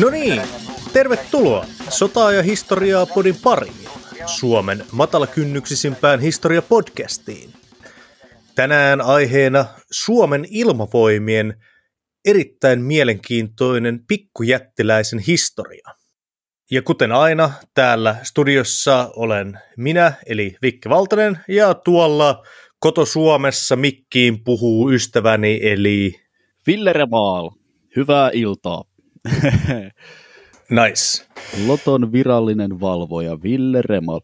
No niin, tervetuloa Sotaa ja historiaa podin pariin, Suomen matalakynnyksisimpään historiapodcastiin. Tänään aiheena Suomen ilmavoimien erittäin mielenkiintoinen pikkujättiläisen historia. Ja kuten aina, täällä studiossa olen minä, eli Vikki Valtanen, ja tuolla koto-Suomessa mikkiin puhuu ystäväni, eli... Ville Remaal. Hyvää iltaa. nice. Loton virallinen valvoja Ville Remal.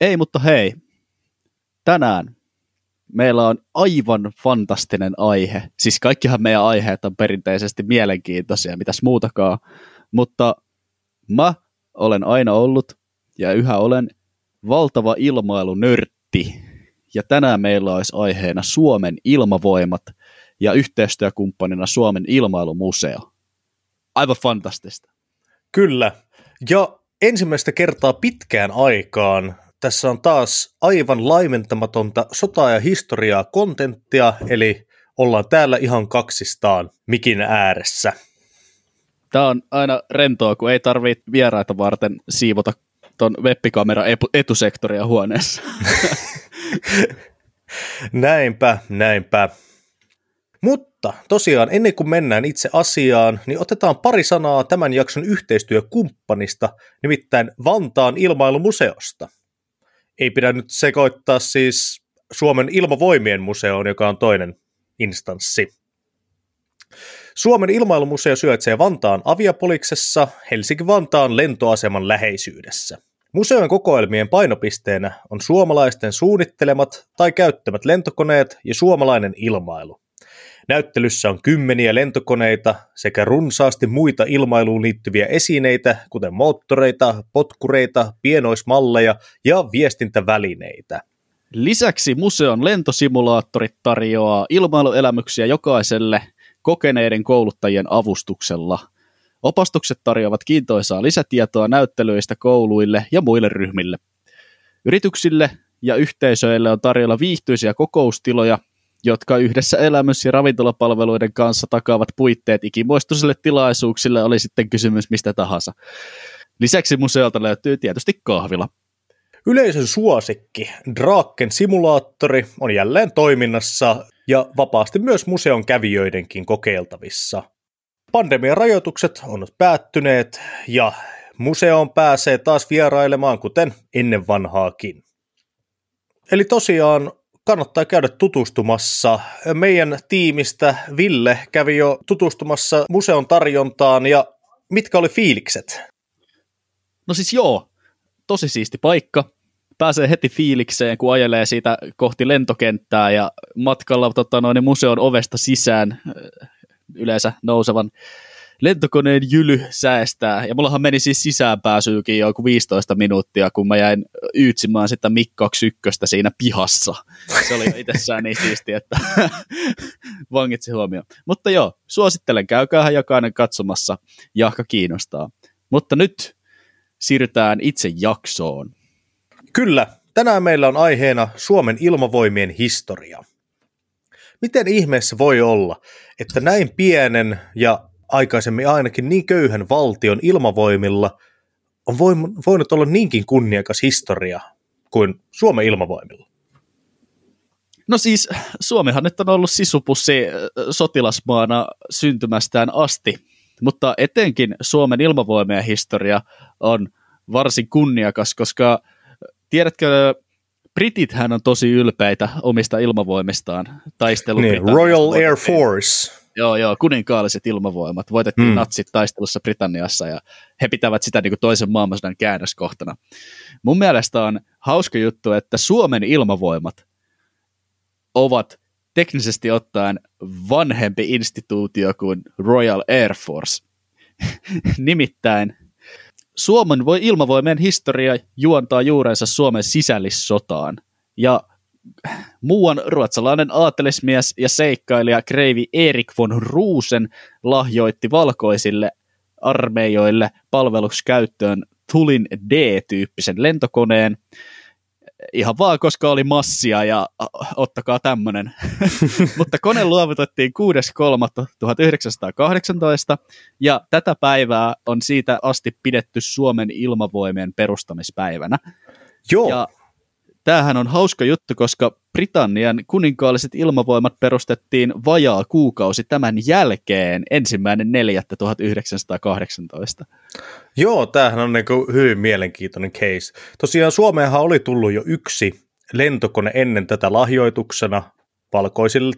Ei, mutta hei. Tänään meillä on aivan fantastinen aihe. Siis kaikkihan meidän aiheet on perinteisesti mielenkiintoisia, mitäs muutakaan. Mutta mä olen aina ollut ja yhä olen valtava ilmailunörtti. Ja tänään meillä olisi aiheena Suomen ilmavoimat ja yhteistyökumppanina Suomen ilmailumuseo. Aivan fantastista. Kyllä. Ja ensimmäistä kertaa pitkään aikaan tässä on taas aivan laimentamatonta sotaa ja historiaa kontenttia, eli ollaan täällä ihan kaksistaan mikin ääressä. Tämä on aina rentoa, kun ei tarvitse vieraita varten siivota tuon webbikamera etusektoria huoneessa. näinpä, näinpä. Mutta tosiaan ennen kuin mennään itse asiaan, niin otetaan pari sanaa tämän jakson yhteistyökumppanista, nimittäin Vantaan ilmailumuseosta. Ei pidä nyt sekoittaa siis Suomen ilmavoimien museoon, joka on toinen instanssi. Suomen ilmailumuseo sijaitsee Vantaan Aviapoliksessa Helsinki-Vantaan lentoaseman läheisyydessä. Museon kokoelmien painopisteenä on suomalaisten suunnittelemat tai käyttämät lentokoneet ja suomalainen ilmailu. Näyttelyssä on kymmeniä lentokoneita sekä runsaasti muita ilmailuun liittyviä esineitä, kuten moottoreita, potkureita, pienoismalleja ja viestintävälineitä. Lisäksi museon lentosimulaattorit tarjoaa ilmailuelämyksiä jokaiselle kokeneiden kouluttajien avustuksella. Opastukset tarjoavat kiintoisaa lisätietoa näyttelyistä kouluille ja muille ryhmille. Yrityksille ja yhteisöille on tarjolla viihtyisiä kokoustiloja, jotka yhdessä elämys- ja ravintolapalveluiden kanssa takaavat puitteet ikimuistoisille tilaisuuksille, oli sitten kysymys mistä tahansa. Lisäksi museolta löytyy tietysti kahvila. Yleisön suosikki, Draken simulaattori, on jälleen toiminnassa ja vapaasti myös museon kävijöidenkin kokeiltavissa. Pandemian rajoitukset on päättyneet ja museoon pääsee taas vierailemaan kuten ennen vanhaakin. Eli tosiaan kannattaa käydä tutustumassa. Meidän tiimistä Ville kävi jo tutustumassa museon tarjontaan ja mitkä oli fiilikset? No siis joo, tosi siisti paikka. Pääsee heti fiilikseen, kun ajelee siitä kohti lentokenttää ja matkalla tota, noin, museon ovesta sisään yleensä nousevan lentokoneen jyly säästää. Ja mullahan meni siis sisäänpääsyykin joku 15 minuuttia, kun mä jäin yytsimään sitä Mik 21 siinä pihassa. Se oli itsessään niin siisti, että vangitsi huomioon. Mutta joo, suosittelen, käykäähän jokainen katsomassa, jahka kiinnostaa. Mutta nyt siirrytään itse jaksoon. Kyllä, tänään meillä on aiheena Suomen ilmavoimien historia. Miten ihmeessä voi olla, että näin pienen ja aikaisemmin ainakin niin köyhän valtion ilmavoimilla on voinut olla niinkin kunniakas historia kuin Suomen ilmavoimilla? No siis Suomihan nyt on ollut sisupussi sotilasmaana syntymästään asti, mutta etenkin Suomen ilmavoimien historia on varsin kunniakas, koska tiedätkö, Britithän on tosi ylpeitä omista ilmavoimistaan taistelu niin, Royal Air Force. Joo, joo, kuninkaalliset ilmavoimat. Voitettiin hmm. natsit taistelussa Britanniassa ja he pitävät sitä niin kuin toisen maailmansodan käännöskohtana. Mun mielestä on hauska juttu, että Suomen ilmavoimat ovat teknisesti ottaen vanhempi instituutio kuin Royal Air Force. Nimittäin Suomen voi ilmavoimien historia juontaa juurensa Suomen sisällissotaan. Ja muuan ruotsalainen aatelismies ja seikkailija Kreivi Erik von Ruusen lahjoitti valkoisille armeijoille palveluksi käyttöön Tulin D-tyyppisen lentokoneen, ihan vaan koska oli massia ja ottakaa tämmönen. Mutta kone luovutettiin 6.3.1918 ja tätä päivää on siitä asti pidetty Suomen ilmavoimien perustamispäivänä. Joo. Ja tämähän on hauska juttu, koska Britannian kuninkaalliset ilmavoimat perustettiin vajaa kuukausi tämän jälkeen, ensimmäinen 4.1918. Joo, tämähän on niin hyvin mielenkiintoinen case. Tosiaan Suomeenhan oli tullut jo yksi lentokone ennen tätä lahjoituksena valkoisille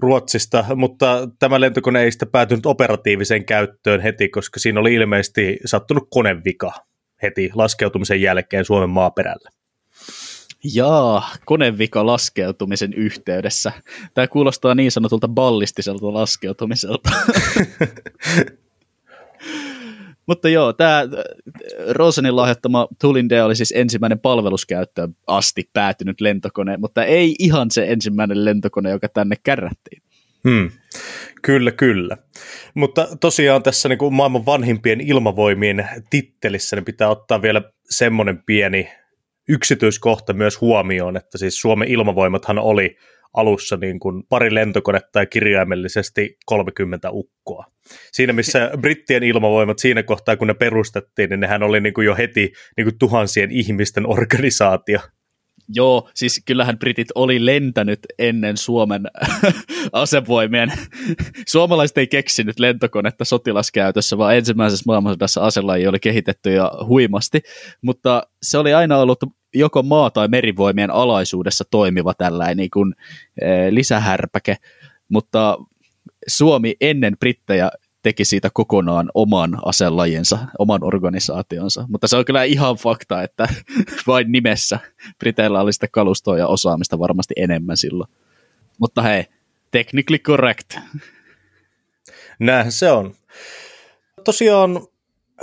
Ruotsista, mutta tämä lentokone ei sitä päätynyt operatiiviseen käyttöön heti, koska siinä oli ilmeisesti sattunut konevika heti laskeutumisen jälkeen Suomen maaperälle. Jaa, konevika laskeutumisen yhteydessä. Tämä kuulostaa niin sanotulta ballistiselta laskeutumiselta. Mutta joo, tämä Rosenin lahjoittama Tulinde oli siis ensimmäinen palveluskäyttöön asti päätynyt lentokone, mutta ei ihan se ensimmäinen lentokone, joka tänne kärrättiin. Hmm. Kyllä, kyllä. Mutta tosiaan tässä niin kuin maailman vanhimpien ilmavoimien tittelissä niin pitää ottaa vielä semmoinen pieni yksityiskohta myös huomioon, että siis Suomen ilmavoimathan oli alussa niin kuin pari lentokonetta ja kirjaimellisesti 30 ukkoa. Siinä missä brittien ilmavoimat siinä kohtaa, kun ne perustettiin, niin nehän oli niin kuin jo heti niin kuin tuhansien ihmisten organisaatio. Joo, siis kyllähän britit oli lentänyt ennen Suomen asevoimien. Suomalaiset ei keksinyt lentokonetta sotilaskäytössä, vaan ensimmäisessä maailmansodassa aselaji oli kehitetty ja huimasti, mutta se oli aina ollut joko maa- tai merivoimien alaisuudessa toimiva tällainen niin kuin, e, lisähärpäke, mutta Suomi ennen brittejä teki siitä kokonaan oman aselajinsa, oman organisaationsa. Mutta se on kyllä ihan fakta, että vain nimessä Briteillä oli sitä kalustoa ja osaamista varmasti enemmän silloin. Mutta hei, technically correct. Näinhän se on. Tosiaan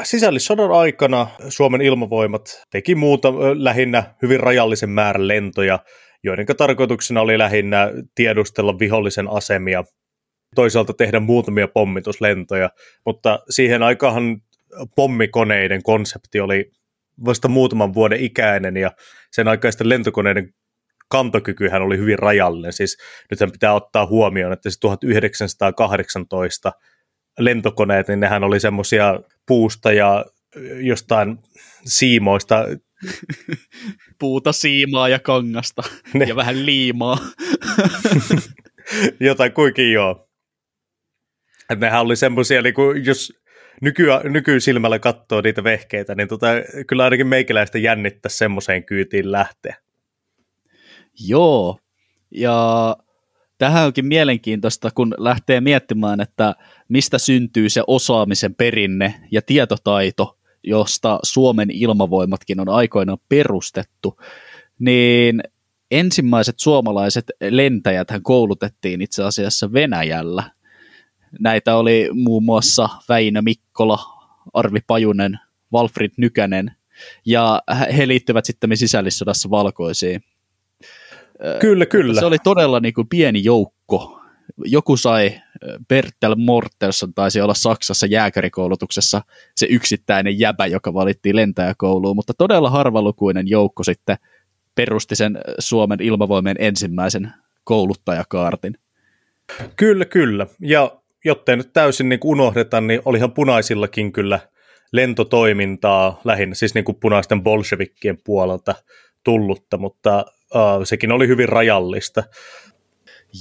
sisällissodan aikana Suomen ilmavoimat teki muuta lähinnä hyvin rajallisen määrän lentoja, joiden tarkoituksena oli lähinnä tiedustella vihollisen asemia toisaalta tehdä muutamia pommituslentoja, mutta siihen aikaan pommikoneiden konsepti oli vasta muutaman vuoden ikäinen ja sen aikaisten lentokoneiden kantokykyhän oli hyvin rajallinen. Siis nythän pitää ottaa huomioon, että siis 1918 lentokoneet, niin nehän oli semmoisia puusta ja jostain siimoista. Puuta, siimaa ja kangasta ne. ja vähän liimaa. Jotain kuikin joo. Nehän oli semmoisia, niin kuin, jos nyky, nykyisilmällä katsoo niitä vehkeitä, niin tota, kyllä ainakin meikäläistä jännittää semmoiseen kyytiin lähteä. Joo, ja tähän onkin mielenkiintoista, kun lähtee miettimään, että mistä syntyy se osaamisen perinne ja tietotaito, josta Suomen ilmavoimatkin on aikoinaan perustettu, niin ensimmäiset suomalaiset lentäjät koulutettiin itse asiassa Venäjällä – Näitä oli muun muassa Väinö Mikkola, Arvi Pajunen, Walfrid Nykänen, ja he liittyvät sitten sisällissodassa valkoisiin. Kyllä, kyllä. Se oli todella niin kuin pieni joukko. Joku sai, Bertel Mortensen taisi olla Saksassa jääkärikoulutuksessa se yksittäinen jäbä, joka valittiin lentäjäkouluun, mutta todella harvalukuinen joukko sitten perusti sen Suomen ilmavoimien ensimmäisen kouluttajakaartin. Kyllä, kyllä. Ja jottei nyt täysin niin unohdeta, niin olihan punaisillakin kyllä lentotoimintaa lähinnä, siis niin kuin punaisten bolshevikkien puolelta tullutta, mutta uh, sekin oli hyvin rajallista.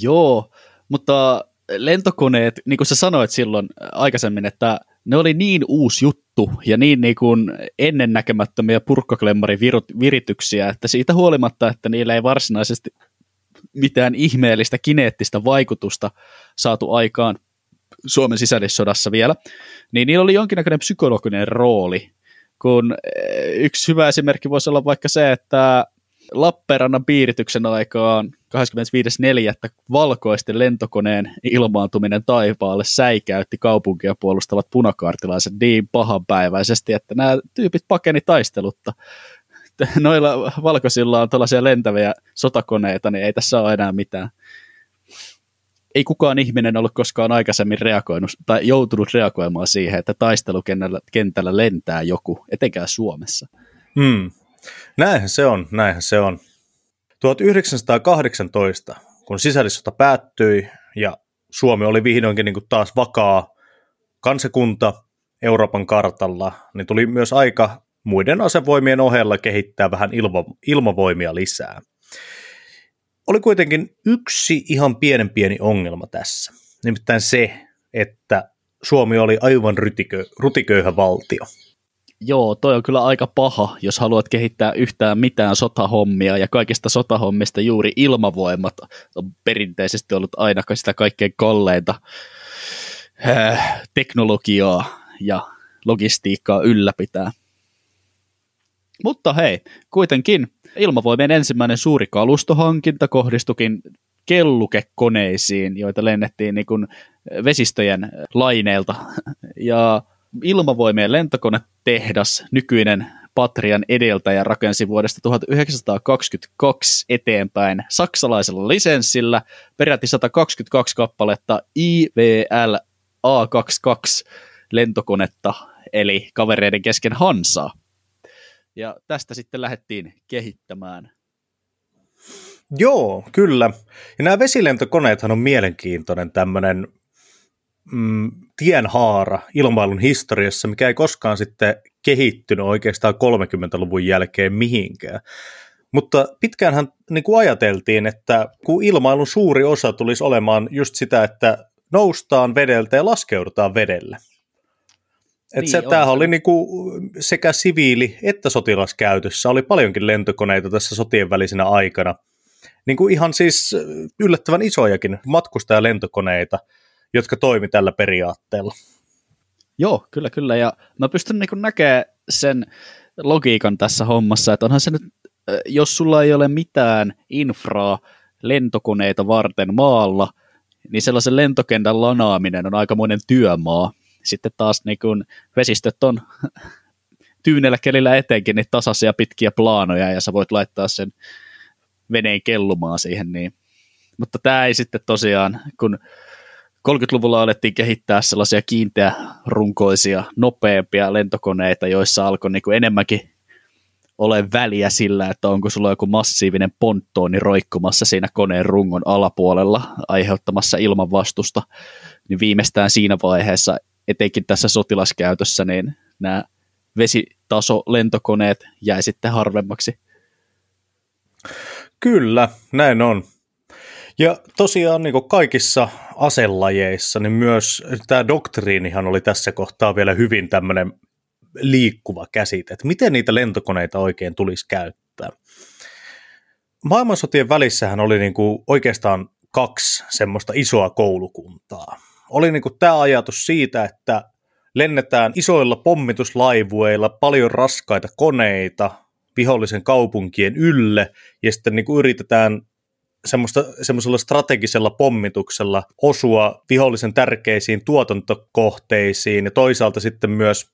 Joo, mutta lentokoneet, niin kuin sä sanoit silloin aikaisemmin, että ne oli niin uusi juttu ja niin, niin kuin ennennäkemättömiä purkkaklemmarin virityksiä, että siitä huolimatta, että niillä ei varsinaisesti mitään ihmeellistä kineettistä vaikutusta saatu aikaan, Suomen sisällissodassa vielä, niin niillä oli jonkinnäköinen psykologinen rooli, kun eh, yksi hyvä esimerkki voisi olla vaikka se, että Lappeenrannan piirityksen aikaan 25.4. valkoisten lentokoneen ilmaantuminen taivaalle säikäytti kaupunkia puolustavat punakaartilaiset niin pahanpäiväisesti, että nämä tyypit pakeni taistelutta. Noilla valkoisilla on tällaisia lentäviä sotakoneita, niin ei tässä ole enää mitään ei kukaan ihminen ollut koskaan aikaisemmin reagoinut tai joutunut reagoimaan siihen, että taistelukentällä kentällä lentää joku, etenkään Suomessa. Hmm. Näinhän se on, näinhän se on. 1918, kun sisällissota päättyi ja Suomi oli vihdoinkin niin kuin taas vakaa kansakunta Euroopan kartalla, niin tuli myös aika muiden asevoimien ohella kehittää vähän ilma, ilmavoimia lisää. Oli kuitenkin yksi ihan pienen pieni ongelma tässä, nimittäin se, että Suomi oli aivan rytikö, rutiköyhä valtio. Joo, toi on kyllä aika paha, jos haluat kehittää yhtään mitään sotahommia, ja kaikista sotahommista juuri ilmavoimat on perinteisesti ollut aina sitä kaikkein kalleinta äh, teknologiaa ja logistiikkaa ylläpitää. Mutta hei, kuitenkin ilmavoimien ensimmäinen suuri kalustohankinta kohdistukin kellukekoneisiin, joita lennettiin niin kuin vesistöjen laineilta. Ja ilmavoimien lentokonetehdas, nykyinen Patrian edeltäjä rakensi vuodesta 1922 eteenpäin saksalaisella lisenssillä peräti 122 kappaletta IVL A22 lentokonetta, eli kavereiden kesken Hansaa. Ja tästä sitten lähdettiin kehittämään. Joo, kyllä. Ja nämä vesilentokoneethan on mielenkiintoinen tämmöinen mm, tienhaara ilmailun historiassa, mikä ei koskaan sitten kehittynyt oikeastaan 30-luvun jälkeen mihinkään. Mutta pitkäänhän niin kuin ajateltiin, että kun ilmailun suuri osa tulisi olemaan just sitä, että noustaan vedeltä ja laskeudutaan vedelle. Et niin, se, tämähän oli niinku sekä siviili- että sotilaskäytössä. Oli paljonkin lentokoneita tässä sotien välisenä aikana. Niin kuin ihan siis yllättävän isojakin matkustajalentokoneita, jotka toimi tällä periaatteella. Joo, kyllä, kyllä. Ja mä pystyn niin näkemään sen logiikan tässä hommassa, että onhan se nyt, jos sulla ei ole mitään infraa lentokoneita varten maalla, niin sellaisen lentokentän lanaaminen on aikamoinen työmaa. Sitten taas niin kun vesistöt on tyynellä kelillä etenkin niin tasaisia pitkiä plaanoja ja sä voit laittaa sen veneen kellumaan siihen. Niin. Mutta tämä ei sitten tosiaan, kun 30-luvulla alettiin kehittää sellaisia kiinteärunkoisia, nopeampia lentokoneita, joissa alkoi niin kuin enemmänkin ole väliä sillä, että onko sulla joku massiivinen ponttooni roikkumassa siinä koneen rungon alapuolella aiheuttamassa ilmanvastusta, niin viimeistään siinä vaiheessa, etenkin tässä sotilaskäytössä, niin nämä vesitaso lentokoneet jäi sitten harvemmaksi. Kyllä, näin on. Ja tosiaan niin kaikissa aselajeissa, niin myös tämä doktriinihan oli tässä kohtaa vielä hyvin tämmöinen liikkuva käsite, että miten niitä lentokoneita oikein tulisi käyttää. Maailmansotien välissähän oli niin kuin oikeastaan kaksi semmoista isoa koulukuntaa. Oli niin kuin tämä ajatus siitä, että lennetään isoilla pommituslaivueilla paljon raskaita koneita vihollisen kaupunkien ylle ja sitten niin kuin yritetään semmoista, semmoisella strategisella pommituksella osua vihollisen tärkeisiin tuotantokohteisiin ja toisaalta sitten myös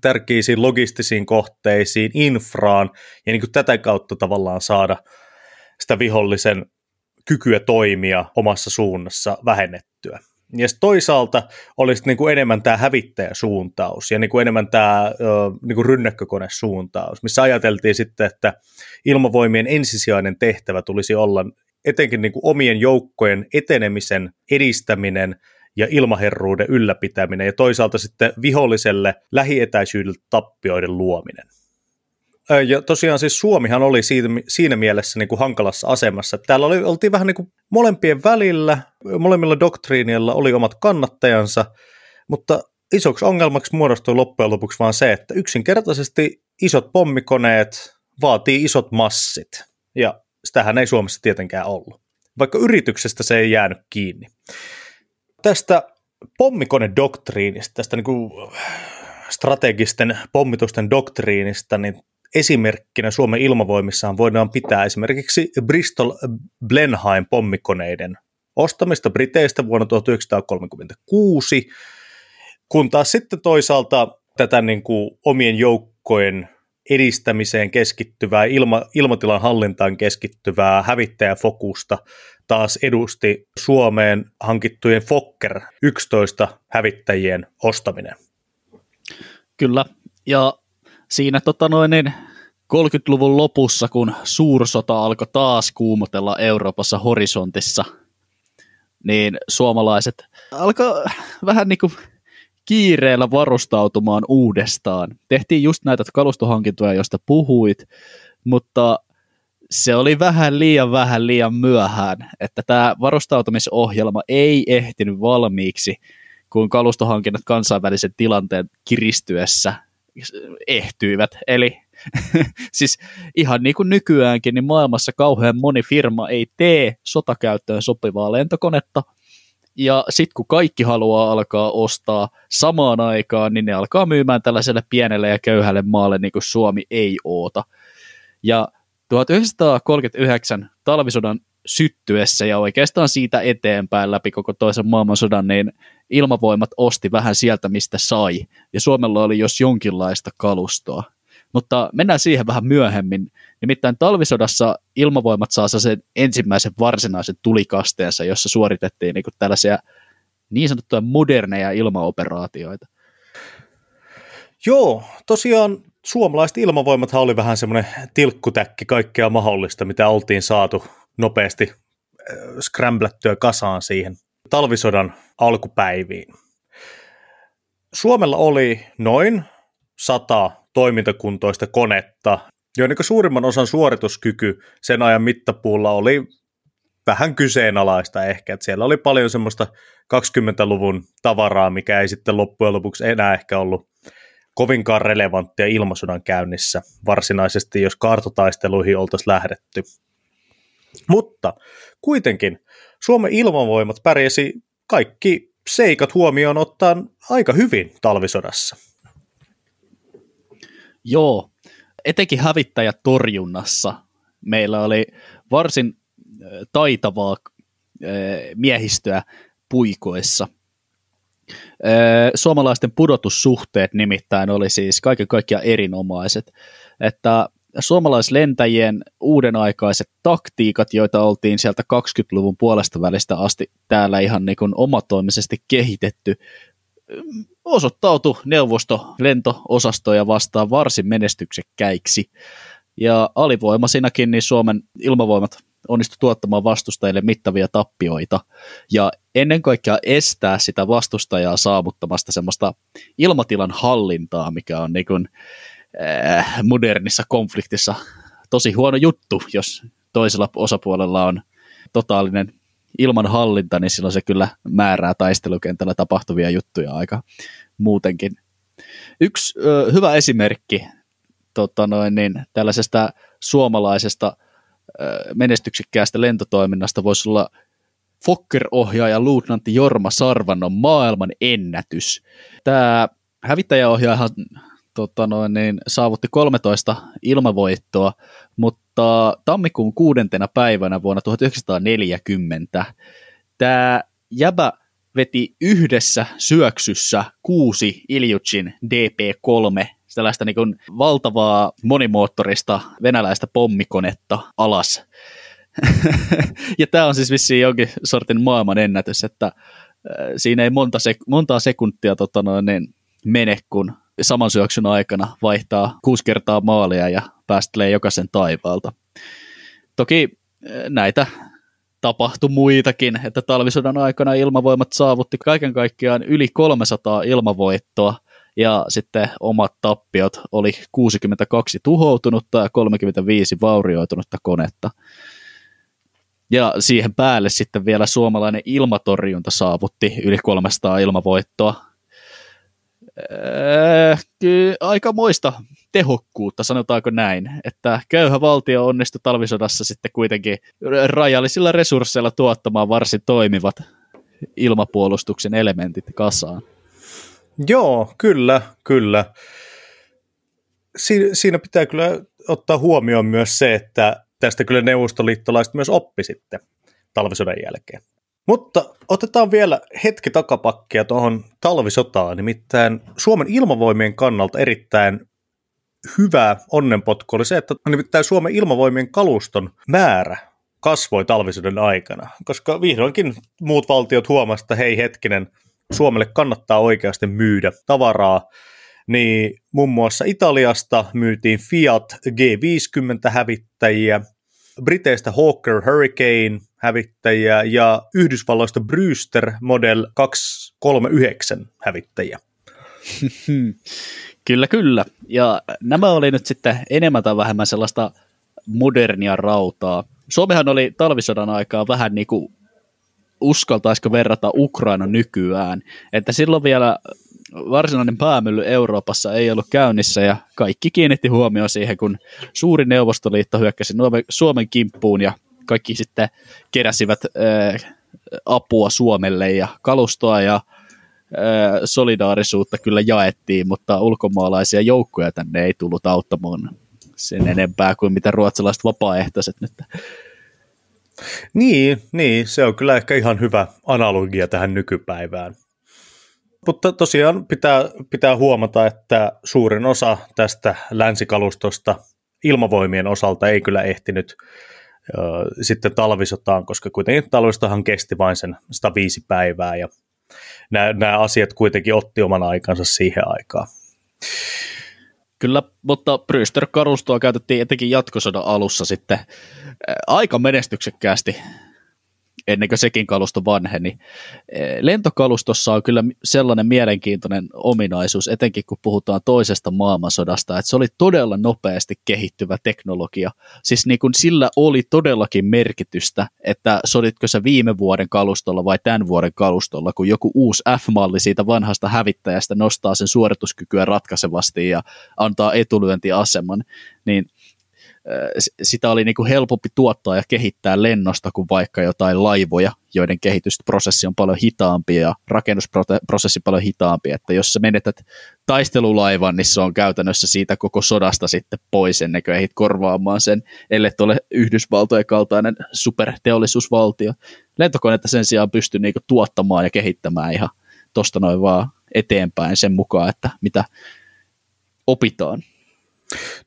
tärkeisiin logistisiin kohteisiin, infraan ja niin kuin tätä kautta tavallaan saada sitä vihollisen kykyä toimia omassa suunnassa vähennettyä. Ja toisaalta olisi niin kuin enemmän tämä hävittäjäsuuntaus ja niin kuin enemmän tämä niin kuin rynnäkkökonesuuntaus, missä ajateltiin sitten, että ilmavoimien ensisijainen tehtävä tulisi olla etenkin niin kuin omien joukkojen etenemisen edistäminen ja ilmaherruuden ylläpitäminen ja toisaalta sitten viholliselle lähietäisyydellä tappioiden luominen. Ja tosiaan siis Suomihan oli siitä, siinä mielessä niin kuin hankalassa asemassa. Täällä oli, oltiin vähän niin kuin molempien välillä, molemmilla doktriineilla oli omat kannattajansa, mutta isoksi ongelmaksi muodostui loppujen lopuksi vaan se, että yksinkertaisesti isot pommikoneet vaatii isot massit, ja sitähän ei Suomessa tietenkään ollut, vaikka yrityksestä se ei jäänyt kiinni. Tästä pommikonedoktriinista, tästä niin kuin strategisten pommitusten doktriinista, niin esimerkkinä Suomen ilmavoimissaan voidaan pitää esimerkiksi Bristol Blenheim pommikoneiden ostamista Briteistä vuonna 1936, kun taas sitten toisaalta tätä niin kuin omien joukkojen edistämiseen keskittyvää, ilma, ilmatilan hallintaan keskittyvää hävittäjäfokusta taas edusti Suomeen hankittujen Fokker 11 hävittäjien ostaminen. Kyllä, ja siinä tota noin, niin 30-luvun lopussa, kun suursota alkoi taas kuumotella Euroopassa horisontissa, niin suomalaiset alkoi vähän niin kuin kiireellä varustautumaan uudestaan. Tehtiin just näitä kalustohankintoja, joista puhuit, mutta se oli vähän liian vähän liian myöhään, että tämä varustautumisohjelma ei ehtinyt valmiiksi, kun kalustohankinnat kansainvälisen tilanteen kiristyessä ehtyivät. Eli siis ihan niin kuin nykyäänkin, niin maailmassa kauhean moni firma ei tee sotakäyttöön sopivaa lentokonetta, ja sitten kun kaikki haluaa alkaa ostaa samaan aikaan, niin ne alkaa myymään tällaiselle pienelle ja köyhälle maalle, niin kuin Suomi ei oota. Ja 1939 talvisodan syttyessä ja oikeastaan siitä eteenpäin läpi koko toisen maailmansodan, niin ilmavoimat osti vähän sieltä, mistä sai. Ja Suomella oli jos jonkinlaista kalustoa. Mutta mennään siihen vähän myöhemmin. Nimittäin talvisodassa ilmavoimat saa sen ensimmäisen varsinaisen tulikasteensa, jossa suoritettiin niin tällaisia niin sanottuja moderneja ilmaoperaatioita. Joo, tosiaan suomalaiset ilmavoimat oli vähän semmoinen tilkkutäkki kaikkea mahdollista, mitä oltiin saatu nopeasti äh, scramblettyä kasaan siihen talvisodan alkupäiviin. Suomella oli noin sata toimintakuntoista konetta, joiden suurimman osan suorituskyky sen ajan mittapuulla oli vähän kyseenalaista ehkä, että siellä oli paljon semmoista 20-luvun tavaraa, mikä ei sitten loppujen lopuksi enää ehkä ollut kovinkaan relevanttia ilmasodan käynnissä varsinaisesti, jos kartotaisteluihin oltaisiin lähdetty. Mutta kuitenkin Suomen ilmavoimat pärjäsi kaikki seikat huomioon ottaen aika hyvin talvisodassa. Joo, etenkin hävittäjätorjunnassa meillä oli varsin taitavaa miehistöä puikoissa. Suomalaisten pudotussuhteet nimittäin oli siis kaiken kaikkiaan erinomaiset, että suomalaislentäjien uudenaikaiset taktiikat, joita oltiin sieltä 20-luvun puolesta välistä asti täällä ihan niin kuin omatoimisesti kehitetty, osoittautui neuvosto-lento-osastoja vastaan varsin menestyksekkäiksi. Ja alivoimasinakin niin Suomen ilmavoimat onnistui tuottamaan vastustajille mittavia tappioita ja ennen kaikkea estää sitä vastustajaa saavuttamasta semmoista ilmatilan hallintaa, mikä on niin kuin, äh, modernissa konfliktissa tosi huono juttu, jos toisella osapuolella on totaalinen ilman hallinta, niin silloin se kyllä määrää taistelukentällä tapahtuvia juttuja aika muutenkin. Yksi ö, hyvä esimerkki tota noin, niin, tällaisesta suomalaisesta ö, menestyksekkäästä lentotoiminnasta voisi olla Fokker-ohjaaja luutnantti Jorma Sarvannon maailman ennätys. Tämä hävittäjäohjaajahan tota noin, niin, saavutti 13 ilmavoittoa, mutta tammikuun kuudentena päivänä vuonna 1940 tämä jäbä veti yhdessä syöksyssä kuusi Iljutsin DP-3, tällaista niin valtavaa monimoottorista venäläistä pommikonetta alas. ja tämä on siis vissiin jonkin sortin maailman ennätys, että äh, siinä ei monta sek- montaa sekuntia tota noin, niin mene, kun saman syöksyn aikana vaihtaa kuusi kertaa maalia ja päästelee jokaisen taivaalta. Toki eh, näitä tapahtui muitakin, että talvisodan aikana ilmavoimat saavutti kaiken kaikkiaan yli 300 ilmavoittoa, ja sitten omat tappiot oli 62 tuhoutunutta ja 35 vaurioitunutta konetta. Ja siihen päälle sitten vielä suomalainen ilmatorjunta saavutti yli 300 ilmavoittoa, Äh, kyllä aika moista tehokkuutta, sanotaanko näin, että köyhä valtio onnistui talvisodassa sitten kuitenkin rajallisilla resursseilla tuottamaan varsin toimivat ilmapuolustuksen elementit kasaan. Joo, kyllä, kyllä. Si- siinä pitää kyllä ottaa huomioon myös se, että tästä kyllä neuvostoliittolaiset myös oppi sitten talvisodan jälkeen. Mutta otetaan vielä hetki takapakkia tuohon talvisotaan, nimittäin Suomen ilmavoimien kannalta erittäin hyvä onnenpotku oli se, että nimittäin Suomen ilmavoimien kaluston määrä kasvoi talvisodan aikana, koska vihdoinkin muut valtiot huomasivat, että hei hetkinen, Suomelle kannattaa oikeasti myydä tavaraa, niin muun muassa Italiasta myytiin Fiat G50-hävittäjiä, Briteistä Hawker Hurricane hävittäjiä ja Yhdysvalloista Brewster Model 239 hävittäjiä. kyllä, kyllä. Ja nämä oli nyt sitten enemmän tai vähemmän sellaista modernia rautaa. Suomehan oli talvisodan aikaa vähän niin kuin uskaltaisiko verrata Ukraina nykyään, että silloin vielä varsinainen päämylly Euroopassa ei ollut käynnissä ja kaikki kiinnitti huomioon siihen, kun suuri Neuvostoliitto hyökkäsi Suomen kimppuun ja kaikki sitten keräsivät äh, apua Suomelle ja kalustoa ja äh, solidaarisuutta kyllä jaettiin, mutta ulkomaalaisia joukkoja tänne ei tullut auttamaan sen enempää kuin mitä ruotsalaiset vapaaehtoiset nyt. Niin, niin, se on kyllä ehkä ihan hyvä analogia tähän nykypäivään. Mutta tosiaan pitää, pitää huomata, että suurin osa tästä länsikalustosta ilmavoimien osalta ei kyllä ehtinyt sitten talvisotaan, koska kuitenkin talvistohan kesti vain sen 105 päivää ja nämä, nämä asiat kuitenkin otti oman aikansa siihen aikaan. Kyllä, mutta Brewster-kalustoa käytettiin etenkin jatkosodan alussa sitten aika menestyksekkäästi ennen kuin sekin kalusto vanheni. Eh, lentokalustossa on kyllä sellainen mielenkiintoinen ominaisuus, etenkin kun puhutaan toisesta maailmansodasta, että se oli todella nopeasti kehittyvä teknologia. Siis niin kuin sillä oli todellakin merkitystä, että soditko se viime vuoden kalustolla vai tämän vuoden kalustolla, kun joku uusi F-malli siitä vanhasta hävittäjästä nostaa sen suorituskykyä ratkaisevasti ja antaa etulyöntiaseman, niin sitä oli niin kuin helpompi tuottaa ja kehittää lennosta kuin vaikka jotain laivoja, joiden kehitysprosessi on paljon hitaampi ja rakennusprosessi paljon hitaampi, että jos sä menetät taistelulaivan, niin se on käytännössä siitä koko sodasta sitten pois ennen kuin ehdit korvaamaan sen, ellei ole Yhdysvaltojen kaltainen superteollisuusvaltio. Lentokoneita sen sijaan pystyy niin tuottamaan ja kehittämään ihan tosta noin vaan eteenpäin sen mukaan, että mitä opitaan.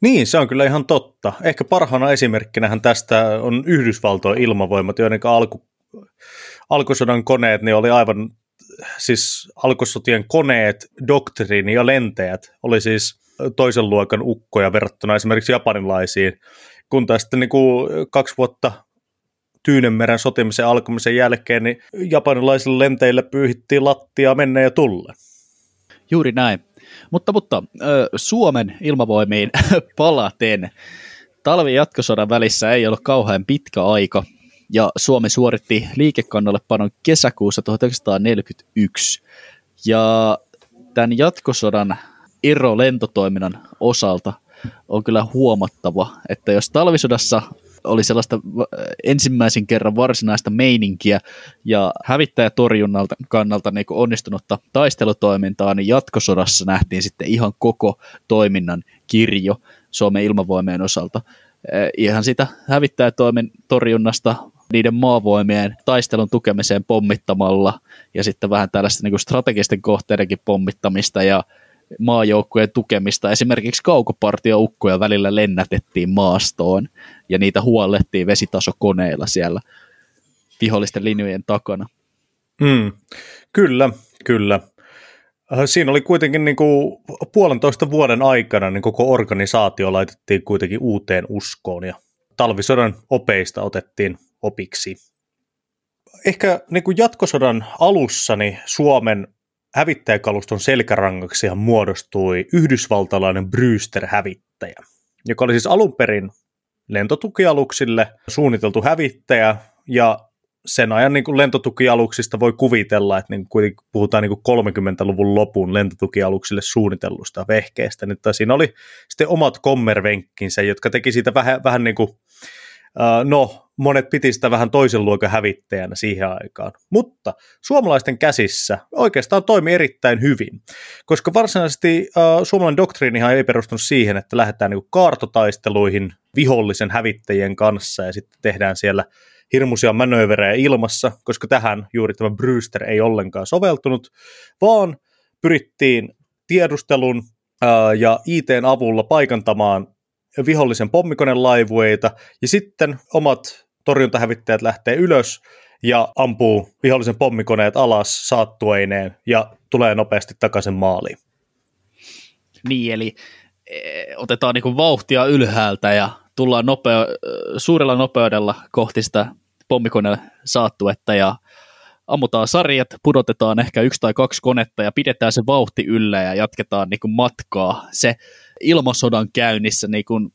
Niin, se on kyllä ihan totta. Ehkä parhaana esimerkkinähän tästä on Yhdysvaltojen ilmavoimat, joiden alku, alkusodan koneet niin oli aivan, siis alkusotien koneet, doktriini ja lentäjät oli siis toisen luokan ukkoja verrattuna esimerkiksi japanilaisiin, kun taas sitten niin kuin kaksi vuotta Tyynenmeren sotimisen alkamisen jälkeen, niin japanilaisille lenteille pyyhittiin lattia mennä ja tulla. Juuri näin. Mutta, mutta Suomen ilmavoimiin palaten. Talvi jatkosodan välissä ei ollut kauhean pitkä aika, ja Suomi suoritti liikekannallepanon kesäkuussa 1941. Ja tämän jatkosodan ero lentotoiminnan osalta on kyllä huomattava, että jos talvisodassa oli sellaista ensimmäisen kerran varsinaista meininkiä ja hävittäjätorjunnalta kannalta niin onnistunutta taistelutoimintaa, niin jatkosodassa nähtiin sitten ihan koko toiminnan kirjo Suomen ilmavoimien osalta. Äh, ihan sitä hävittäjätoimen torjunnasta niiden maavoimien taistelun tukemiseen pommittamalla ja sitten vähän tällaista niin strategisten kohteidenkin pommittamista ja maajoukkojen tukemista. Esimerkiksi kaukopartioukkoja välillä lennätettiin maastoon ja niitä huollettiin vesitasokoneilla siellä vihollisten linjojen takana. Mm, kyllä, kyllä. Äh, siinä oli kuitenkin niin kuin puolentoista vuoden aikana niin koko organisaatio laitettiin kuitenkin uuteen uskoon ja talvisodan opeista otettiin opiksi. Ehkä niin kuin jatkosodan alussa niin Suomen hävittäjäkaluston selkärangaksi muodostui yhdysvaltalainen Brewster-hävittäjä, joka oli siis alun perin lentotukialuksille suunniteltu hävittäjä, ja sen ajan niin kuin lentotukialuksista voi kuvitella, että niin kuin puhutaan niin kuin 30-luvun lopun lentotukialuksille suunnitellusta vehkeestä, niin siinä oli sitten omat kommervenkkinsä, jotka teki siitä vähän, vähän niin kuin no, monet piti sitä vähän toisen luokan hävittäjänä siihen aikaan. Mutta suomalaisten käsissä oikeastaan toimi erittäin hyvin, koska varsinaisesti uh, suomalainen doktriinihan ei perustunut siihen, että lähdetään niin kaartotaisteluihin vihollisen hävittäjien kanssa ja sitten tehdään siellä hirmuisia manööverejä ilmassa, koska tähän juuri tämä Brewster ei ollenkaan soveltunut, vaan pyrittiin tiedustelun ja ITn avulla paikantamaan vihollisen pommikonelaivueita, ja sitten omat torjuntahävittäjät lähtee ylös ja ampuu vihollisen pommikoneet alas saattueineen ja tulee nopeasti takaisin maaliin. Niin, eli e, otetaan niin vauhtia ylhäältä ja tullaan nopea, suurella nopeudella kohti sitä pommikoneen saattuetta ja ammutaan sarjat, pudotetaan ehkä yksi tai kaksi konetta ja pidetään se vauhti yllä ja jatketaan niin kuin matkaa. Se ilmasodan käynnissä niin kuin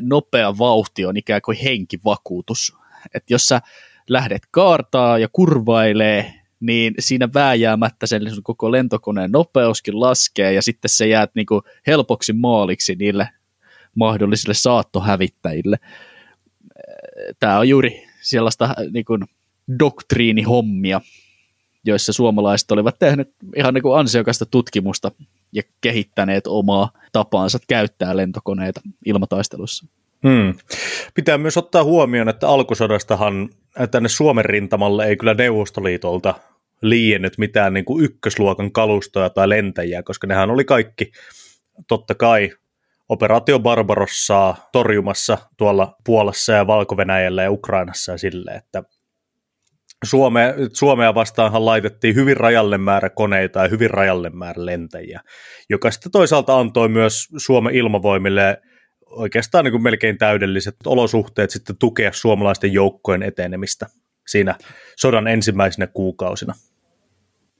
nopea vauhti on ikään kuin henkivakuutus. Että jos sä lähdet kaartaa ja kurvailee, niin siinä vääjäämättä sen koko lentokoneen nopeuskin laskee ja sitten se jäät niin kuin helpoksi maaliksi niille mahdollisille saattohävittäjille. Tämä on juuri sellaista niin kuin doktriinihommia, joissa suomalaiset olivat tehneet ihan niin kuin ansiokasta tutkimusta ja kehittäneet omaa tapaansa käyttää lentokoneita ilmataistelussa. Hmm. Pitää myös ottaa huomioon, että alkusodastahan tänne Suomen rintamalle ei kyllä Neuvostoliitolta liiennyt mitään niin kuin ykkösluokan kalustoja tai lentäjiä, koska nehän oli kaikki totta kai operaatio Barbarossaa torjumassa tuolla Puolassa ja valko ja Ukrainassa ja silleen, että Suome, Suomea vastaanhan laitettiin hyvin rajalle määrä koneita ja hyvin rajalle määrä lentäjiä, joka sitten toisaalta antoi myös Suomen ilmavoimille oikeastaan niin kuin melkein täydelliset olosuhteet sitten tukea suomalaisten joukkojen etenemistä siinä sodan ensimmäisenä kuukausina.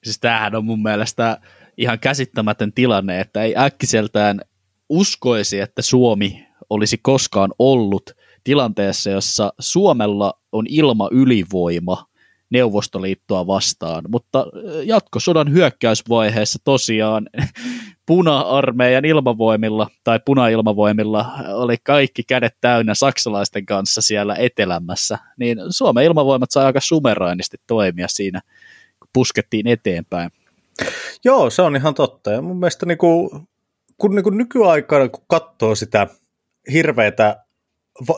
Siis tämähän on mun mielestä ihan käsittämätön tilanne, että ei äkkiseltään uskoisi, että Suomi olisi koskaan ollut tilanteessa, jossa Suomella on ilma ylivoima Neuvostoliittoa vastaan, mutta jatkosodan hyökkäysvaiheessa tosiaan puna-armeijan ilmavoimilla tai puna-ilmavoimilla oli kaikki kädet täynnä saksalaisten kanssa siellä etelämässä, niin Suomen ilmavoimat sai aika sumerainisti toimia siinä, kun puskettiin eteenpäin. Joo, se on ihan totta. Ja mun mielestä niin kuin, kun niin kuin nykyaikana, kun katsoo sitä hirveätä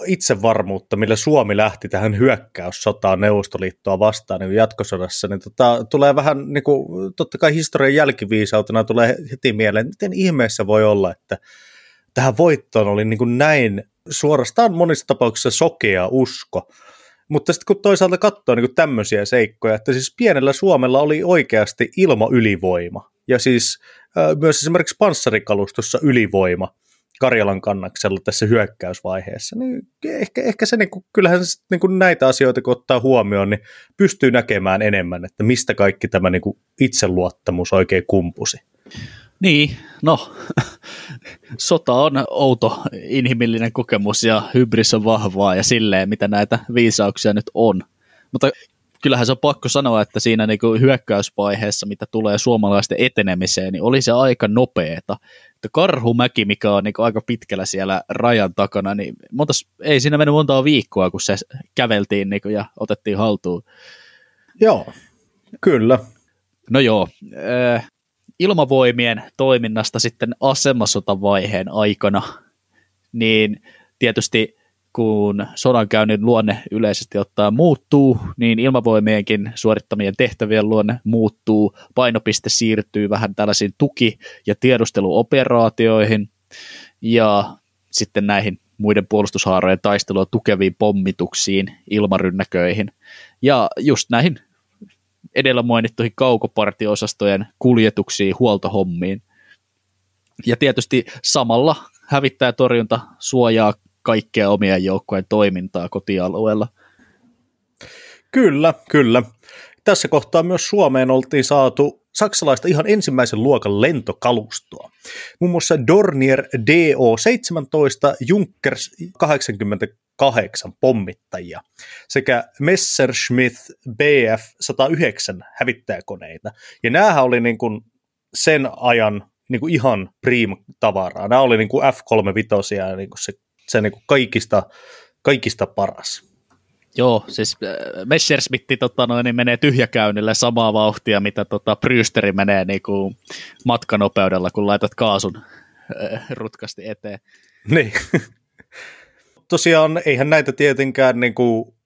itsevarmuutta, millä Suomi lähti tähän hyökkäyssotaan Neuvostoliittoa vastaan niin jatkosodassa, niin tota, tulee vähän, niin kuin, totta kai historian jälkiviisautena tulee heti mieleen, miten ihmeessä voi olla, että tähän voittoon oli niin kuin näin suorastaan monissa tapauksissa sokea usko. Mutta sitten kun toisaalta katsoo niin tämmöisiä seikkoja, että siis pienellä Suomella oli oikeasti ilmaylivoima ja siis äh, myös esimerkiksi panssarikalustossa ylivoima – Karjalan kannaksella tässä hyökkäysvaiheessa, niin ehkä, ehkä se, niin kuin, kyllähän se, niin kuin näitä asioita kun ottaa huomioon, niin pystyy näkemään enemmän, että mistä kaikki tämä niin kuin itseluottamus oikein kumpusi. Niin, no, sota on outo inhimillinen kokemus ja hybris on vahvaa ja silleen, mitä näitä viisauksia nyt on. Mutta kyllähän se on pakko sanoa, että siinä niin kuin hyökkäysvaiheessa, mitä tulee suomalaisten etenemiseen, niin oli se aika nopeeta. Että Karhumäki, mikä on niin aika pitkällä siellä rajan takana, niin montas, ei siinä mennyt montaa viikkoa, kun se käveltiin niin kuin, ja otettiin haltuun. Joo, kyllä. No joo, äh, ilmavoimien toiminnasta sitten asemasotavaiheen aikana, niin tietysti kun sodankäynnin luonne yleisesti ottaa muuttuu, niin ilmavoimienkin suorittamien tehtävien luonne muuttuu, painopiste siirtyy vähän tällaisiin tuki- ja tiedusteluoperaatioihin ja sitten näihin muiden puolustushaarojen taistelua tukeviin pommituksiin, ilmarynnäköihin ja just näihin edellä mainittuihin kaukopartiosastojen kuljetuksiin, huoltohommiin. Ja tietysti samalla hävittäjätorjunta suojaa kaikkea omien joukkojen toimintaa kotialueella. Kyllä, kyllä. Tässä kohtaa myös Suomeen oltiin saatu saksalaista ihan ensimmäisen luokan lentokalustoa. Muun muassa Dornier DO-17, Junkers 88 pommittajia sekä Messerschmitt Bf-109 hävittäjäkoneita. Ja näähän oli niin kuin sen ajan niin kuin ihan prima-tavaraa. Nämä oli niin kuin F-35 ja niin kuin se se niin kaikista, kaikista paras. Joo, siis äh, Messerschmitt tota, noin, niin menee tyhjäkäynnille samaa vauhtia, mitä tota, Brewsteri menee niin kuin matkanopeudella, kun laitat kaasun äh, rutkasti eteen. Niin. Tosiaan, eihän näitä tietenkään niin kuin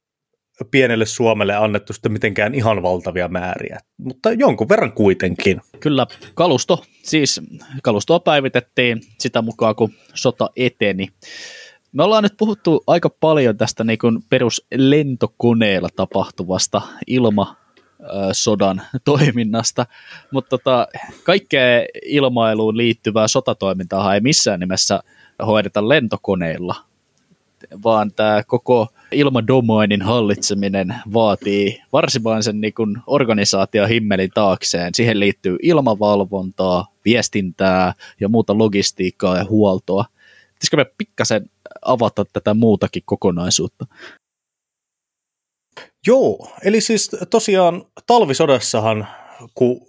pienelle Suomelle annettu sitten mitenkään ihan valtavia määriä, mutta jonkun verran kuitenkin. Kyllä, kalusto, siis kalustoa päivitettiin sitä mukaan, kun sota eteni. Me ollaan nyt puhuttu aika paljon tästä niin kuin peruslentokoneella tapahtuvasta ilma sodan toiminnasta, mutta tota, kaikkea ilmailuun liittyvää sotatoimintaa ei missään nimessä hoideta lentokoneilla, vaan tämä koko ilmadomainin hallitseminen vaatii varsinaisen niin organisaatio himmelin taakseen. Siihen liittyy ilmavalvontaa, viestintää ja muuta logistiikkaa ja huoltoa. Pitäisikö me pikkasen avata tätä muutakin kokonaisuutta? Joo, eli siis tosiaan talvisodassahan, kun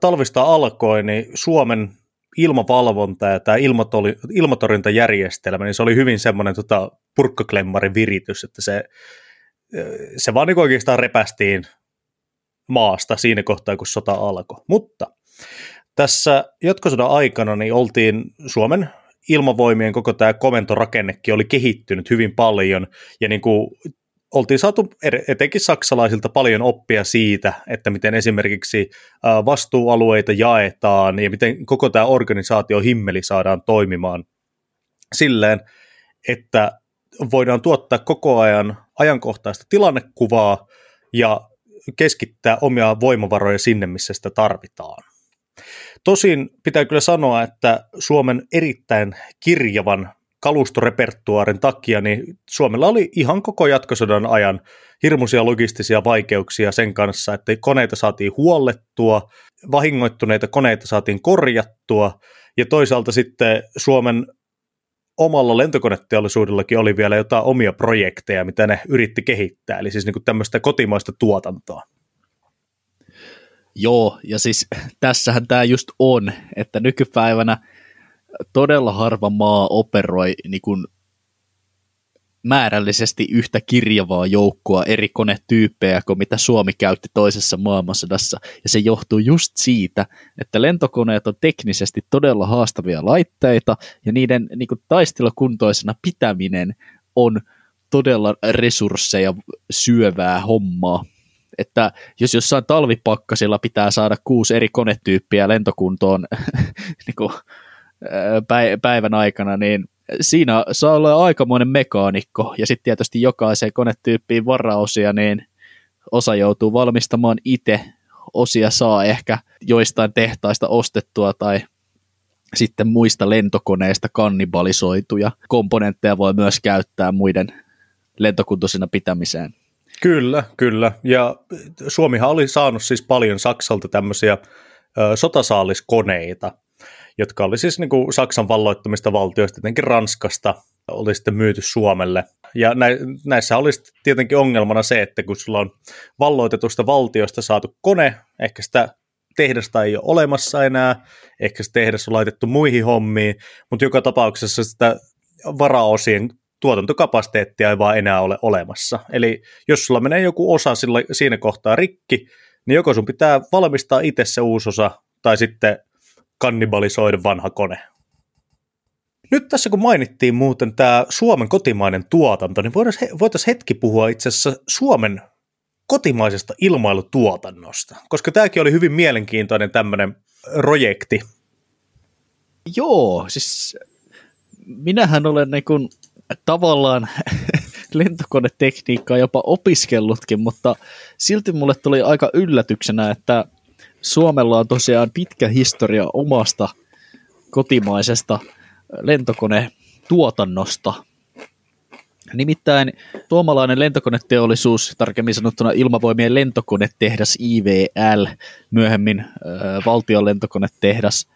talvista alkoi, niin Suomen ilmavalvonta ja tämä ilmatorjuntajärjestelmä, niin se oli hyvin semmoinen tota, purkkaklemmarin viritys, että se, se vaan niin oikeastaan repästiin maasta siinä kohtaa, kun sota alkoi. Mutta tässä jatkosodan aikana niin oltiin Suomen ilmavoimien koko tämä komentorakennekin oli kehittynyt hyvin paljon, ja niin kuin oltiin saatu etenkin saksalaisilta paljon oppia siitä, että miten esimerkiksi vastuualueita jaetaan ja miten koko tämä organisaatio himmeli saadaan toimimaan silleen, että voidaan tuottaa koko ajan ajankohtaista tilannekuvaa ja keskittää omia voimavaroja sinne, missä sitä tarvitaan. Tosin pitää kyllä sanoa, että Suomen erittäin kirjavan kalustorepertuaarin takia, niin Suomella oli ihan koko jatkosodan ajan hirmuisia logistisia vaikeuksia sen kanssa, että koneita saatiin huollettua, vahingoittuneita koneita saatiin korjattua, ja toisaalta sitten Suomen omalla lentokoneteollisuudellakin oli vielä jotain omia projekteja, mitä ne yritti kehittää, eli siis niin kuin tämmöistä kotimaista tuotantoa. Joo, ja siis tässähän tämä just on, että nykypäivänä – todella harva maa operoi niin kuin määrällisesti yhtä kirjavaa joukkoa eri konetyyppejä kuin mitä Suomi käytti toisessa maailmansodassa. Ja se johtuu just siitä, että lentokoneet on teknisesti todella haastavia laitteita ja niiden niin kuin, taistelukuntoisena pitäminen on todella resursseja syövää hommaa. Että jos jossain talvipakkasilla pitää saada kuusi eri konetyyppiä lentokuntoon niin kuin, päivän aikana, niin siinä saa olla aikamoinen mekaanikko, ja sitten tietysti jokaiseen konetyyppiin varaosia, niin osa joutuu valmistamaan itse, osia saa ehkä joistain tehtaista ostettua tai sitten muista lentokoneista kannibalisoituja. Komponentteja voi myös käyttää muiden lentokuntoisena pitämiseen. Kyllä, kyllä. Ja Suomihan oli saanut siis paljon Saksalta tämmöisiä sotasaaliskoneita, jotka oli siis niin kuin Saksan valloittamista valtioista, tietenkin Ranskasta, oli sitten myyty Suomelle. Ja näissä olisi tietenkin ongelmana se, että kun sulla on valloitetusta valtiosta saatu kone, ehkä sitä tehdasta ei ole olemassa enää, ehkä se tehdas on laitettu muihin hommiin, mutta joka tapauksessa sitä varaosien tuotantokapasiteettia ei vaan enää ole olemassa. Eli jos sulla menee joku osa sillä, siinä kohtaa rikki, niin joko sun pitää valmistaa itse se uusi osa, tai sitten kannibalisoida vanha kone. Nyt tässä kun mainittiin muuten tämä Suomen kotimainen tuotanto, niin voitaisiin hetki puhua itse asiassa Suomen kotimaisesta ilmailutuotannosta, koska tämäkin oli hyvin mielenkiintoinen tämmöinen projekti. Joo, siis minähän olen niin kuin, tavallaan lentokonetekniikkaa jopa opiskellutkin, mutta silti mulle tuli aika yllätyksenä, että Suomella on tosiaan pitkä historia omasta kotimaisesta lentokonetuotannosta. Nimittäin suomalainen lentokoneteollisuus, tarkemmin sanottuna ilmavoimien lentokonetehdas IVL, myöhemmin valtion lentokonetehdas,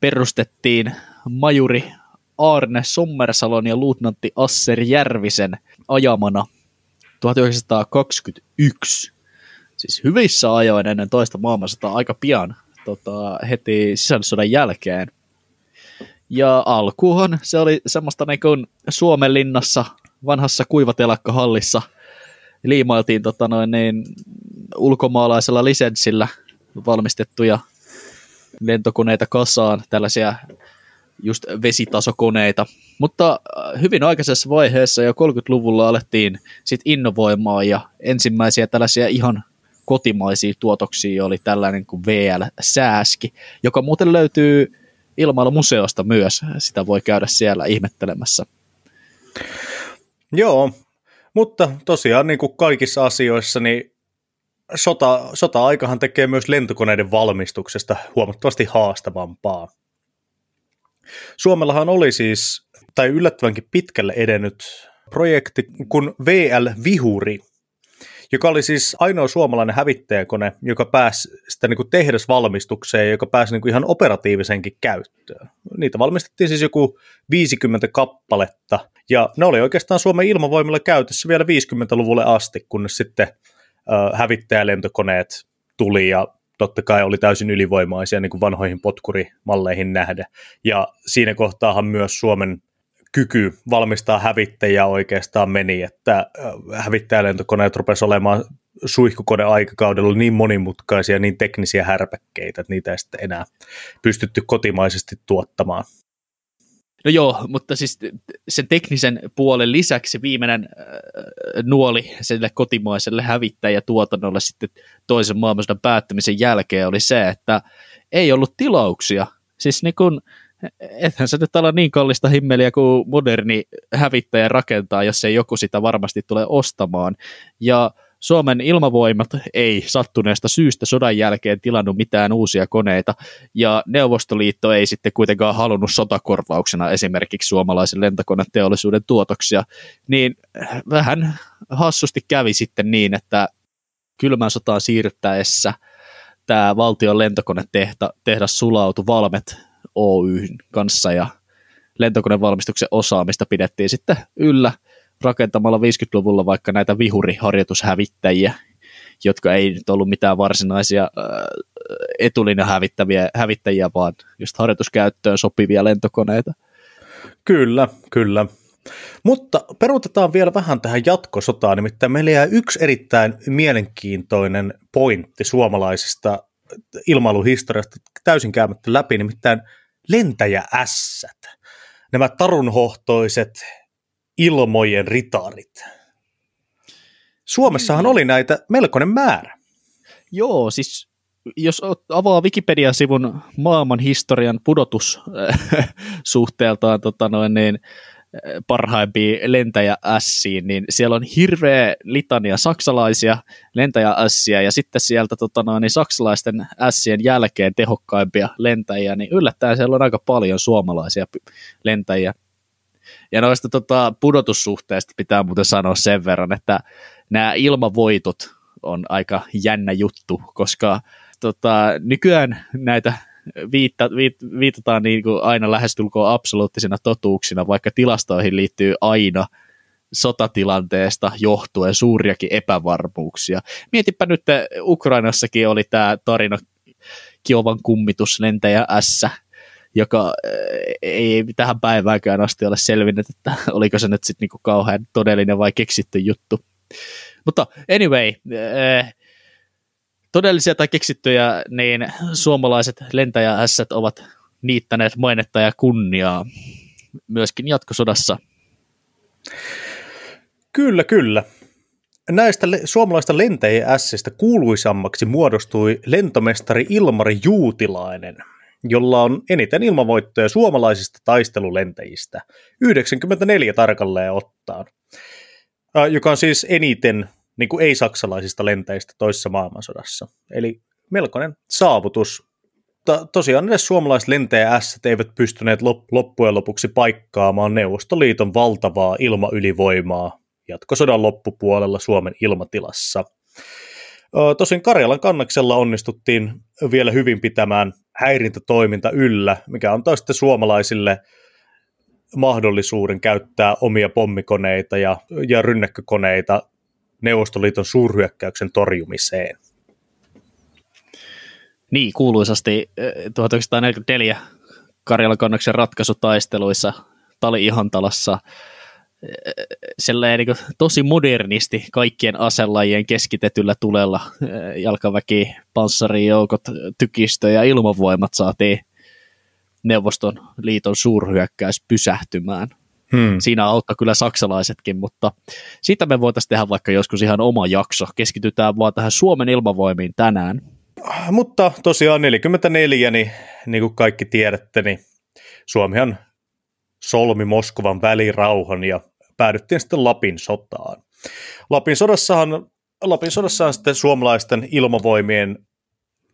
perustettiin majuri Arne Sommersalon ja luutnantti Asser Järvisen ajamana 1921 siis hyvissä ajoin ennen toista maailmansotaa aika pian tota, heti sisällissodan jälkeen. Ja alkuhan se oli semmoista niin kuin Suomen linnassa vanhassa kuivatelkkahallissa liimailtiin tota noin, niin, ulkomaalaisella lisenssillä valmistettuja lentokoneita kasaan, tällaisia just vesitasokoneita. Mutta äh, hyvin aikaisessa vaiheessa jo 30-luvulla alettiin sit innovoimaan ja ensimmäisiä tällaisia ihan kotimaisia tuotoksia oli tällainen kuin VL-sääski, joka muuten löytyy ilmailumuseosta myös. Sitä voi käydä siellä ihmettelemässä. Joo, mutta tosiaan niin kuin kaikissa asioissa, niin sota, sota-aikahan tekee myös lentokoneiden valmistuksesta huomattavasti haastavampaa. Suomellahan oli siis, tai yllättävänkin pitkälle edennyt projekti kuin VL Vihuri, joka oli siis ainoa suomalainen hävittäjäkone, joka pääsi sitä niin kuin tehdasvalmistukseen, joka pääsi niin kuin ihan operatiivisenkin käyttöön. Niitä valmistettiin siis joku 50 kappaletta, ja ne oli oikeastaan Suomen ilmavoimilla käytössä vielä 50-luvulle asti, kunnes sitten äh, hävittäjälentokoneet tuli ja totta kai oli täysin ylivoimaisia niin kuin vanhoihin potkurimalleihin nähdä. Ja siinä kohtaahan myös Suomen kyky valmistaa hävittäjiä oikeastaan meni, että hävittäjälentokoneet rupesi olemaan suihkukone aikakaudella niin monimutkaisia, niin teknisiä härpäkkeitä, että niitä ei sitten enää pystytty kotimaisesti tuottamaan. No joo, mutta siis sen teknisen puolen lisäksi viimeinen äh, nuoli sille kotimaiselle hävittäjätuotannolle sitten toisen maailmansodan päättämisen jälkeen oli se, että ei ollut tilauksia. Siis niin kun, ethän se nyt ala niin kallista himmeliä kuin moderni hävittäjä rakentaa, jos ei joku sitä varmasti tule ostamaan. Ja Suomen ilmavoimat ei sattuneesta syystä sodan jälkeen tilannut mitään uusia koneita, ja Neuvostoliitto ei sitten kuitenkaan halunnut sotakorvauksena esimerkiksi suomalaisen lentokoneteollisuuden tuotoksia, niin vähän hassusti kävi sitten niin, että kylmän sotaan siirryttäessä tämä valtion lentokonetehdas sulautui Valmet Oyn kanssa, ja lentokonevalmistuksen osaamista pidettiin sitten yllä – rakentamalla 50-luvulla vaikka näitä vihuriharjoitushävittäjiä, jotka ei nyt ollut mitään varsinaisia äh, etulinjan hävittäviä, hävittäjiä, vaan just harjoituskäyttöön sopivia lentokoneita. Kyllä, kyllä. Mutta peruutetaan vielä vähän tähän jatkosotaan, nimittäin meillä jää yksi erittäin mielenkiintoinen pointti suomalaisesta ilmailuhistoriasta täysin käymättä läpi, nimittäin lentäjäässät. Nämä tarunhohtoiset ilmojen ritarit. Suomessahan oli näitä melkoinen määrä. Joo, siis jos avaa Wikipedia-sivun maailman historian pudotus suhteeltaan tota noin, niin, parhaimpia lentäjä ässiin, niin siellä on hirveä litania saksalaisia lentäjä ässiä ja sitten sieltä tota noin, niin saksalaisten ässien jälkeen tehokkaimpia lentäjiä, niin yllättäen siellä on aika paljon suomalaisia lentäjiä. Ja noista tota, pudotussuhteista pitää muuten sanoa sen verran, että nämä ilmavoitot on aika jännä juttu, koska tota, nykyään näitä viitta, viit, viitataan niin kuin aina lähestulkoon absoluuttisina totuuksina, vaikka tilastoihin liittyy aina sotatilanteesta johtuen suuriakin epävarmuuksia. Mietipä nyt, Ukrainassakin oli tämä tarina Kiovan kummituslentäjä S, joka eh, ei tähän päiväänkään asti ole selvinnyt, että oliko se nyt sitten niinku kauhean todellinen vai keksitty juttu. Mutta anyway, eh, todellisia tai keksittyjä, niin suomalaiset lentäjäässät ovat niittäneet mainetta ja kunniaa myöskin jatkosodassa. Kyllä, kyllä. Näistä le- suomalaista lentäjäässistä kuuluisammaksi muodostui lentomestari Ilmari Juutilainen – jolla on eniten ilmavoittoja suomalaisista taistelulentäjistä, 94 tarkalleen ottaan, joka on siis eniten niin kuin ei-saksalaisista lentäjistä toisessa maailmansodassa. Eli melkoinen saavutus. To- tosiaan edes suomalaiset lentäjä S eivät pystyneet lop- loppujen lopuksi paikkaamaan Neuvostoliiton valtavaa ilmaylivoimaa jatkosodan loppupuolella Suomen ilmatilassa – Tosin Karjalan kannaksella onnistuttiin vielä hyvin pitämään häirintätoiminta yllä, mikä antaa sitten suomalaisille mahdollisuuden käyttää omia pommikoneita ja, ja rynnäkkökoneita Neuvostoliiton suurhyökkäyksen torjumiseen. Niin, kuuluisasti 1944 Karjalan kannaksen ratkaisutaisteluissa Tali-Ihantalassa – sellainen niin tosi modernisti kaikkien aselajien keskitetyllä tulella jalkaväki, panssarijoukot, tykistö ja ilmavoimat saatiin Neuvoston liiton suurhyökkäys pysähtymään. Hmm. Siinä auttaa kyllä saksalaisetkin, mutta siitä me voitaisiin tehdä vaikka joskus ihan oma jakso. Keskitytään vaan tähän Suomen ilmavoimiin tänään. Mutta tosiaan 44, niin, niin kuin kaikki tiedätte, niin Suomihan solmi Moskovan välirauhan ja päädyttiin sitten Lapin sotaan. Lapin sodassahan Lapin sodassa sitten suomalaisten ilmavoimien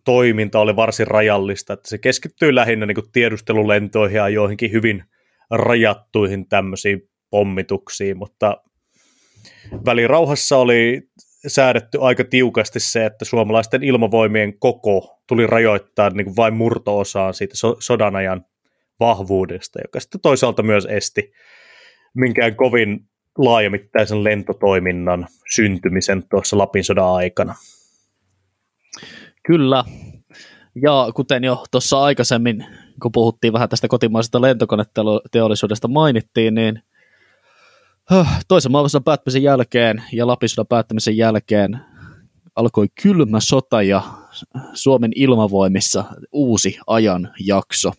toiminta oli varsin rajallista, että se keskittyy lähinnä niin tiedustelulentoihin ja joihinkin hyvin rajattuihin tämmöisiin pommituksiin, mutta välirauhassa oli säädetty aika tiukasti se, että suomalaisten ilmavoimien koko tuli rajoittaa niin vain murto-osaan siitä so- sodan ajan vahvuudesta, joka sitten toisaalta myös esti minkään kovin laajamittaisen lentotoiminnan syntymisen tuossa Lapin sodan aikana. Kyllä, ja kuten jo tuossa aikaisemmin, kun puhuttiin vähän tästä kotimaisesta lentokoneteollisuudesta mainittiin, niin toisen maailmansodan päättämisen jälkeen ja Lapisodan päättämisen jälkeen alkoi kylmä sota ja Suomen ilmavoimissa uusi ajan jakso.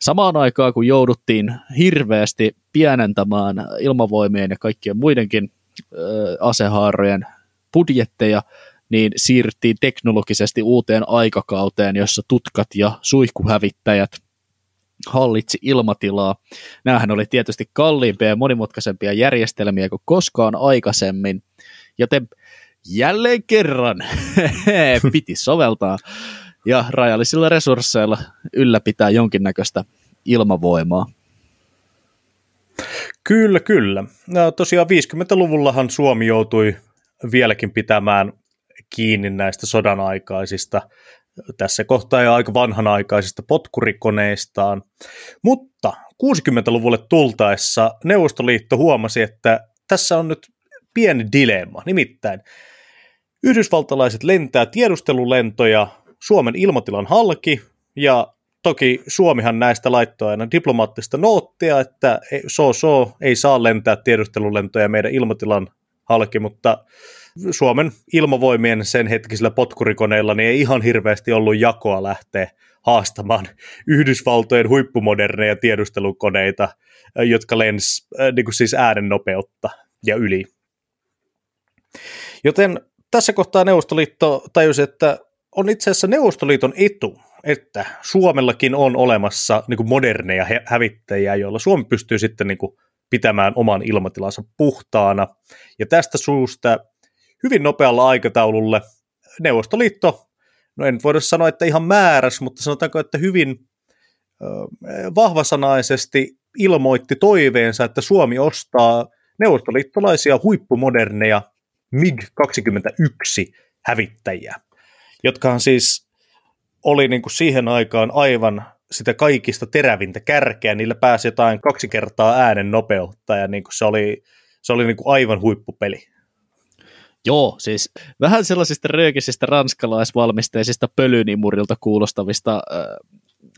Samaan aikaan, kun jouduttiin hirveästi pienentämään ilmavoimien ja kaikkien muidenkin asehaarojen budjetteja, niin siirryttiin teknologisesti uuteen aikakauteen, jossa tutkat ja suihkuhävittäjät hallitsi ilmatilaa. Nämähän oli tietysti kalliimpia ja monimutkaisempia järjestelmiä kuin koskaan aikaisemmin, joten jälleen kerran piti soveltaa ja rajallisilla resursseilla ylläpitää jonkinnäköistä ilmavoimaa. Kyllä, kyllä. No, tosiaan 50-luvullahan Suomi joutui vieläkin pitämään kiinni näistä sodan aikaisista tässä kohtaa jo aika vanhanaikaisista potkurikoneistaan. Mutta 60-luvulle tultaessa Neuvostoliitto huomasi, että tässä on nyt pieni dilemma. Nimittäin yhdysvaltalaiset lentää tiedustelulentoja Suomen ilmatilan halki, ja toki Suomihan näistä laittoi aina diplomaattista noottia, että so so ei saa lentää tiedustelulentoja meidän ilmatilan halki, mutta Suomen ilmavoimien sen hetkisillä potkurikoneilla niin ei ihan hirveästi ollut jakoa lähteä haastamaan Yhdysvaltojen huippumoderneja tiedustelukoneita, jotka lens äh, niin kuin siis äänennopeutta ja yli. Joten tässä kohtaa Neuvostoliitto tajusi, että on itse asiassa Neuvostoliiton etu, että Suomellakin on olemassa niin kuin moderneja hävittäjiä, joilla Suomi pystyy sitten niin kuin pitämään oman ilmatilansa puhtaana. Ja tästä suusta hyvin nopealla aikataululle Neuvostoliitto, no en voida sanoa, että ihan määräs, mutta sanotaanko, että hyvin vahvasanaisesti ilmoitti toiveensa, että Suomi ostaa neuvostoliittolaisia huippumoderneja MiG-21 hävittäjiä, jotka siis oli niin kuin siihen aikaan aivan sitä kaikista terävintä kärkeä, niillä pääsi jotain kaksi kertaa äänen nopeutta ja niin kuin se oli, se oli niin kuin aivan huippupeli. Joo, siis vähän sellaisista röökisistä ranskalaisvalmisteisista pölynimurilta kuulostavista äh,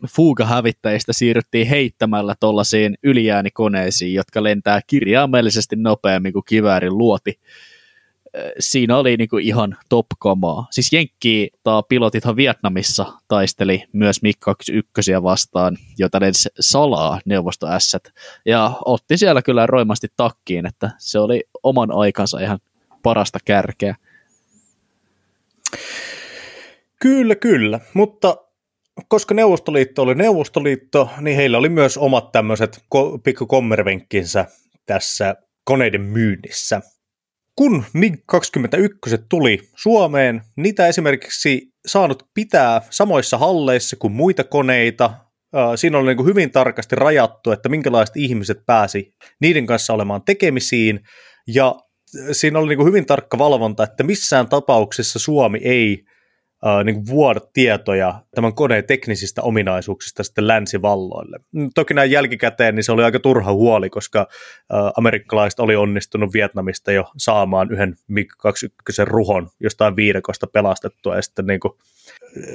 fuugahävittäjistä siirryttiin heittämällä tuollaisiin yliäänikoneisiin, jotka lentää kirjaimellisesti nopeammin kuin kiväärin luoti. Siinä oli niinku ihan top-kamaa. Siis Jenkki tai pilotithan Vietnamissa taisteli myös MiG-21 vastaan, jota ne salaa neuvosto ja otti siellä kyllä roimasti takkiin, että se oli oman aikansa ihan parasta kärkeä. Kyllä, kyllä, mutta koska Neuvostoliitto oli Neuvostoliitto, niin heillä oli myös omat tämmöiset ko- pikkukommervenkkinsä tässä koneiden myynnissä. Kun MiG-21 tuli Suomeen, niitä esimerkiksi saanut pitää samoissa halleissa kuin muita koneita. Siinä oli niin hyvin tarkasti rajattu, että minkälaiset ihmiset pääsi niiden kanssa olemaan tekemisiin, ja siinä oli niin kuin hyvin tarkka valvonta, että missään tapauksessa Suomi ei äh, niin kuin vuoda tietoja tämän koneen teknisistä ominaisuuksista sitten länsivalloille. Toki näin jälkikäteen niin se oli aika turha huoli, koska äh, amerikkalaiset oli onnistunut Vietnamista jo saamaan yhden MiG-21 ruhon jostain viidekosta pelastettua ja sitten niin kuin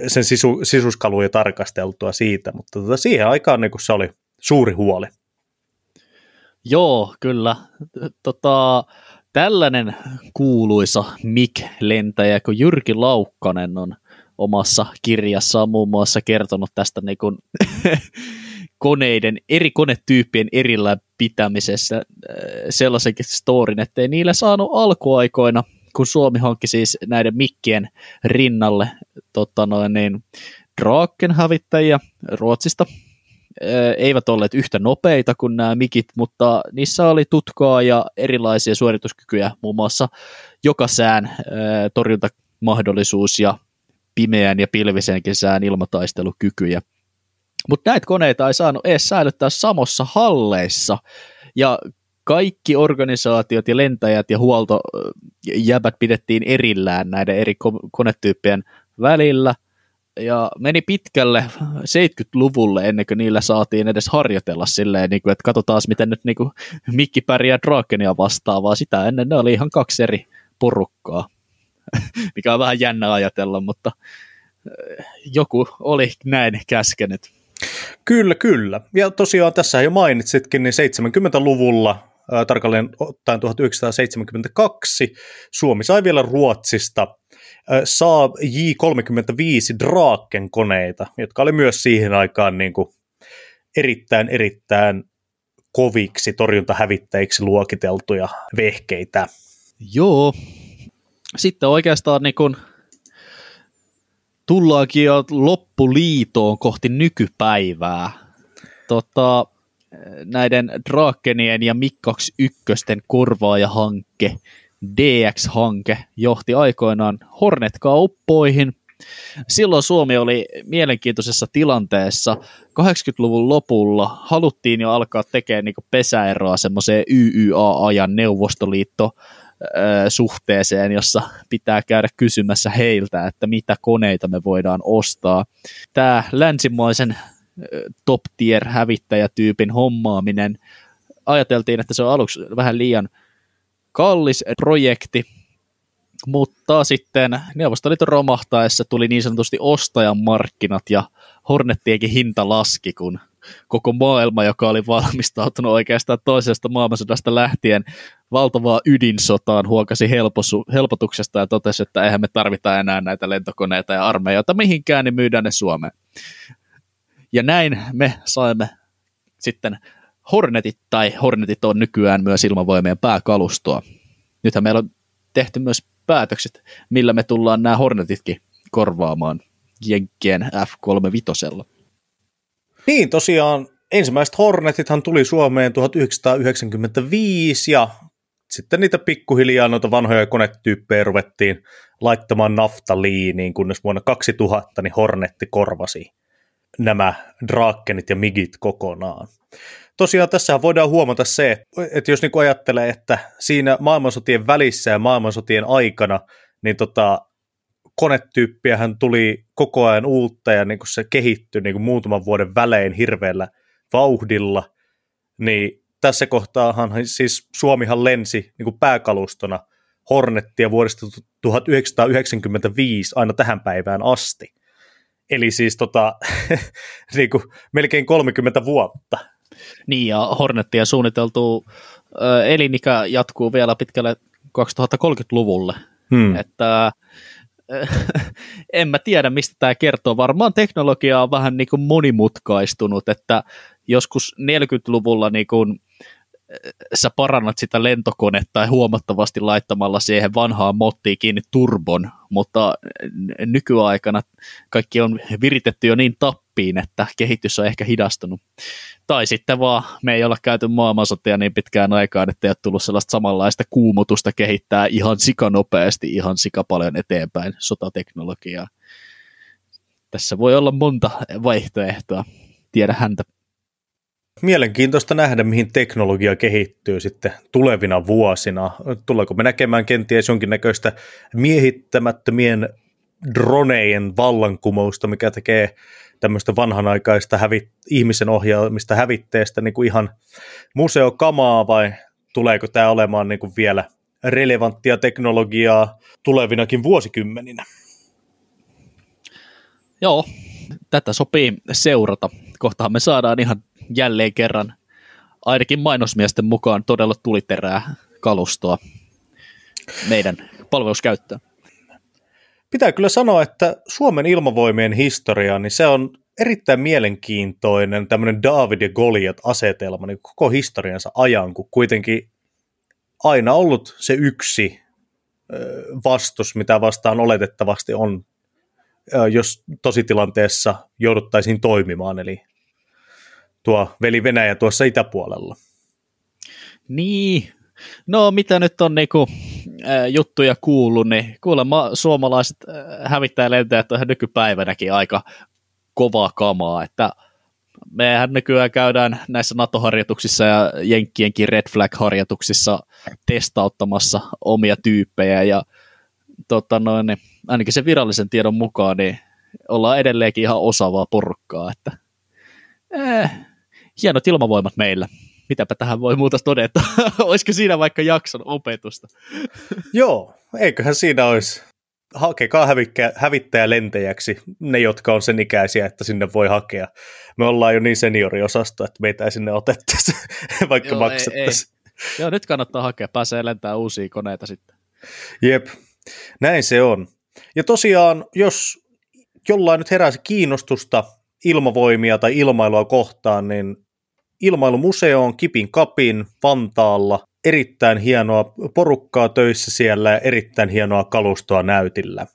sen sisu, sisuskaluja tarkasteltua siitä, mutta tota, siihen aikaan niin kuin se oli suuri huoli. Joo, kyllä. Tota, tällainen kuuluisa MIG-lentäjä kuin Jyrki Laukkanen on omassa kirjassaan muun muassa kertonut tästä niin kuin koneiden, eri konetyyppien erillään pitämisessä äh, sellaisenkin storin, ettei niillä saanut alkuaikoina, kun Suomi hankki siis näiden mikkien rinnalle tota noin, niin, Draken hävittäjiä Ruotsista, eivät olleet yhtä nopeita kuin nämä mikit, mutta niissä oli tutkaa ja erilaisia suorituskykyjä, muun muassa joka sään torjuntamahdollisuus ja pimeän ja pilvisenkin sään ilmataistelukykyjä. Mutta näitä koneita ei saanut edes säilyttää samossa halleissa, ja kaikki organisaatiot ja lentäjät ja huoltojäbät pidettiin erillään näiden eri konetyyppien välillä, ja meni pitkälle 70-luvulle ennen kuin niillä saatiin edes harjoitella silleen, niin että katsotaan miten nyt niin Mikki pärjää Drakenia vastaavaa. Sitä ennen ne oli ihan kaksi eri porukkaa, mikä on vähän jännä ajatella, mutta eh, joku oli näin käskenyt. Kyllä, kyllä. Ja tosiaan tässä jo mainitsitkin, niin 70-luvulla, äh, tarkalleen ottaen 1972, Suomi sai vielä Ruotsista äh, Saab J35 Draken koneita, jotka oli myös siihen aikaan niin kuin erittäin, erittäin koviksi torjuntahävittäjiksi luokiteltuja vehkeitä. Joo. Sitten oikeastaan niin kun tullaankin jo loppuliitoon kohti nykypäivää. Tota, näiden Drakenien ja MiG-21 korvaajahanke, DX-hanke, johti aikoinaan Hornet-kauppoihin. Silloin Suomi oli mielenkiintoisessa tilanteessa. 80-luvun lopulla haluttiin jo alkaa tekemään niin pesäeroa semmoiseen YYA-ajan Neuvostoliitto suhteeseen, jossa pitää käydä kysymässä heiltä, että mitä koneita me voidaan ostaa. Tämä länsimaisen top tier hävittäjätyypin hommaaminen, ajateltiin, että se on aluksi vähän liian kallis projekti, mutta sitten Neuvostoliiton romahtaessa tuli niin sanotusti ostajan markkinat ja Hornettienkin hinta laski, kun koko maailma, joka oli valmistautunut oikeastaan toisesta maailmansodasta lähtien valtavaa ydinsotaan, huokasi helposu, helpotuksesta ja totesi, että eihän me tarvita enää näitä lentokoneita ja armeijoita mihinkään, niin myydään ne Suomeen. Ja näin me saimme sitten Hornetit, tai Hornetit on nykyään myös ilmavoimien pääkalustoa. Nythän meillä on tehty myös päätökset, millä me tullaan nämä Hornetitkin korvaamaan Jenkkien F-35. Niin, tosiaan ensimmäiset Hornetithan tuli Suomeen 1995 ja sitten niitä pikkuhiljaa noita vanhoja konetyyppejä ruvettiin laittamaan naftaliiniin, kunnes vuonna 2000 niin Hornetti korvasi nämä Drakenit ja Migit kokonaan. Tosiaan tässä voidaan huomata se, että jos niin ajattelee, että siinä maailmansotien välissä ja maailmansotien aikana, niin tota, konetyyppiähän tuli koko ajan uutta ja niin kuin se kehittyi niin kuin muutaman vuoden välein hirveällä vauhdilla, niin tässä kohtaahan siis Suomihan lensi niin kuin pääkalustona Hornettia vuodesta 1995 aina tähän päivään asti. Eli siis tota, niin kuin melkein 30 vuotta. Niin, ja Hornettia suunniteltu elinikä jatkuu vielä pitkälle 2030-luvulle. Hmm. Että en mä tiedä, mistä tämä kertoo. Varmaan teknologia on vähän niin kuin monimutkaistunut, että joskus 40-luvulla niin kuin sä parannat sitä lentokonetta huomattavasti laittamalla siihen vanhaan mottiin kiinni turbon, mutta nykyaikana kaikki on viritetty jo niin tappiin, että kehitys on ehkä hidastunut. Tai sitten vaan me ei olla käyty maailmansotia niin pitkään aikaan, että ei ole tullut sellaista samanlaista kuumutusta kehittää ihan sikanopeasti, ihan sikapaljon eteenpäin sotateknologiaa. Tässä voi olla monta vaihtoehtoa, tiedä häntä mielenkiintoista nähdä, mihin teknologia kehittyy sitten tulevina vuosina. Tuleeko me näkemään kenties jonkinnäköistä miehittämättömien dronejen vallankumousta, mikä tekee tämmöistä vanhanaikaista hävit- ihmisen ohjaamista hävitteestä niin kuin ihan museokamaa vai tuleeko tämä olemaan niin kuin vielä relevanttia teknologiaa tulevinakin vuosikymmeninä? Joo, tätä sopii seurata. Kohtahan me saadaan ihan jälleen kerran ainakin mainosmiesten mukaan todella tuliterää kalustoa meidän palveluskäyttöön. Pitää kyllä sanoa, että Suomen ilmavoimien historia, niin se on erittäin mielenkiintoinen tämmöinen David ja Goliat-asetelma niin koko historiansa ajan, kun kuitenkin aina ollut se yksi vastus, mitä vastaan oletettavasti on, jos tositilanteessa jouduttaisiin toimimaan, eli tuo veli Venäjä tuossa itäpuolella. Niin, no mitä nyt on niinku, äh, juttuja kuullut, niin kuulemma suomalaiset äh, hävittäjälentäjät on ihan nykypäivänäkin aika kovaa kamaa, että mehän nykyään käydään näissä NATO-harjoituksissa ja Jenkkienkin Red Flag-harjoituksissa testauttamassa omia tyyppejä ja tota noin, niin ainakin sen virallisen tiedon mukaan niin ollaan edelleenkin ihan osaavaa porukkaa, että eh, hienot ilmavoimat meillä. Mitäpä tähän voi muuta todeta? Olisiko siinä vaikka jakson opetusta? Joo, eiköhän siinä olisi hakekaa hävikkä, hävittäjä lentäjäksi ne, jotka on sen ikäisiä, että sinne voi hakea. Me ollaan jo niin senioriosasto, että meitä ei sinne otettaisi, vaikka Joo, maksettaisiin. Joo, nyt kannattaa hakea, pääsee lentämään uusia koneita sitten. Jep, näin se on. Ja tosiaan, jos jollain nyt heräsi kiinnostusta ilmavoimia tai ilmailua kohtaan, niin Ilmailumuseo on Kipin Kapin Vantaalla. Erittäin hienoa porukkaa töissä siellä ja erittäin hienoa kalustoa näytillä.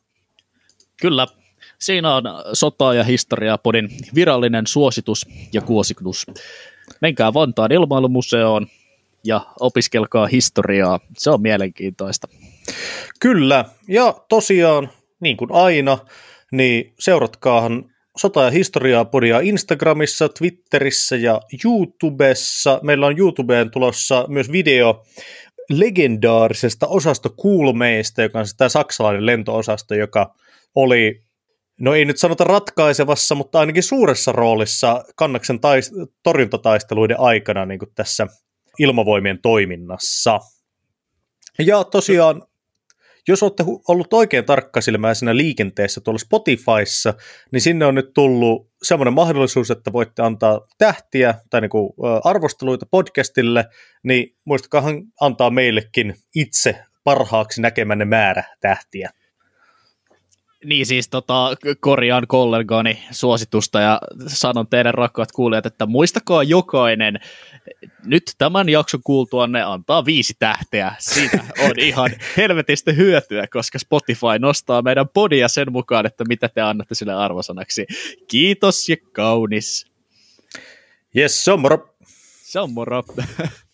Kyllä, siinä on sota- ja historiapodin virallinen suositus ja kuositus. Menkää Vantaan ilmailumuseoon ja opiskelkaa historiaa. Se on mielenkiintoista. Kyllä, ja tosiaan, niin kuin aina, niin seuratkaahan Sota- ja historiaa podia Instagramissa, Twitterissä ja YouTubessa. Meillä on YouTubeen tulossa myös video legendaarisesta osasto Kuulmeista, joka on tämä saksalainen lentoosasto, joka oli, no ei nyt sanota ratkaisevassa, mutta ainakin suuressa roolissa kannaksen taist- torjuntataisteluiden aikana niin kuin tässä ilmavoimien toiminnassa. Ja tosiaan jos olette ollut oikein tarkkasilmäisenä liikenteessä tuolla Spotifyssa, niin sinne on nyt tullut semmoinen mahdollisuus, että voitte antaa tähtiä tai niin kuin arvosteluita podcastille, niin muistakaahan antaa meillekin itse parhaaksi näkemänne määrä tähtiä. Niin siis tota, korjaan kollegani suositusta ja sanon teidän rakkaat kuulijat, että muistakaa jokainen nyt tämän jakson kuultua ne antaa viisi tähteä. Siitä on ihan helvetistä hyötyä, koska Spotify nostaa meidän podia sen mukaan, että mitä te annatte sille arvosanaksi. Kiitos ja kaunis. Yes, se on moro. Se on moro.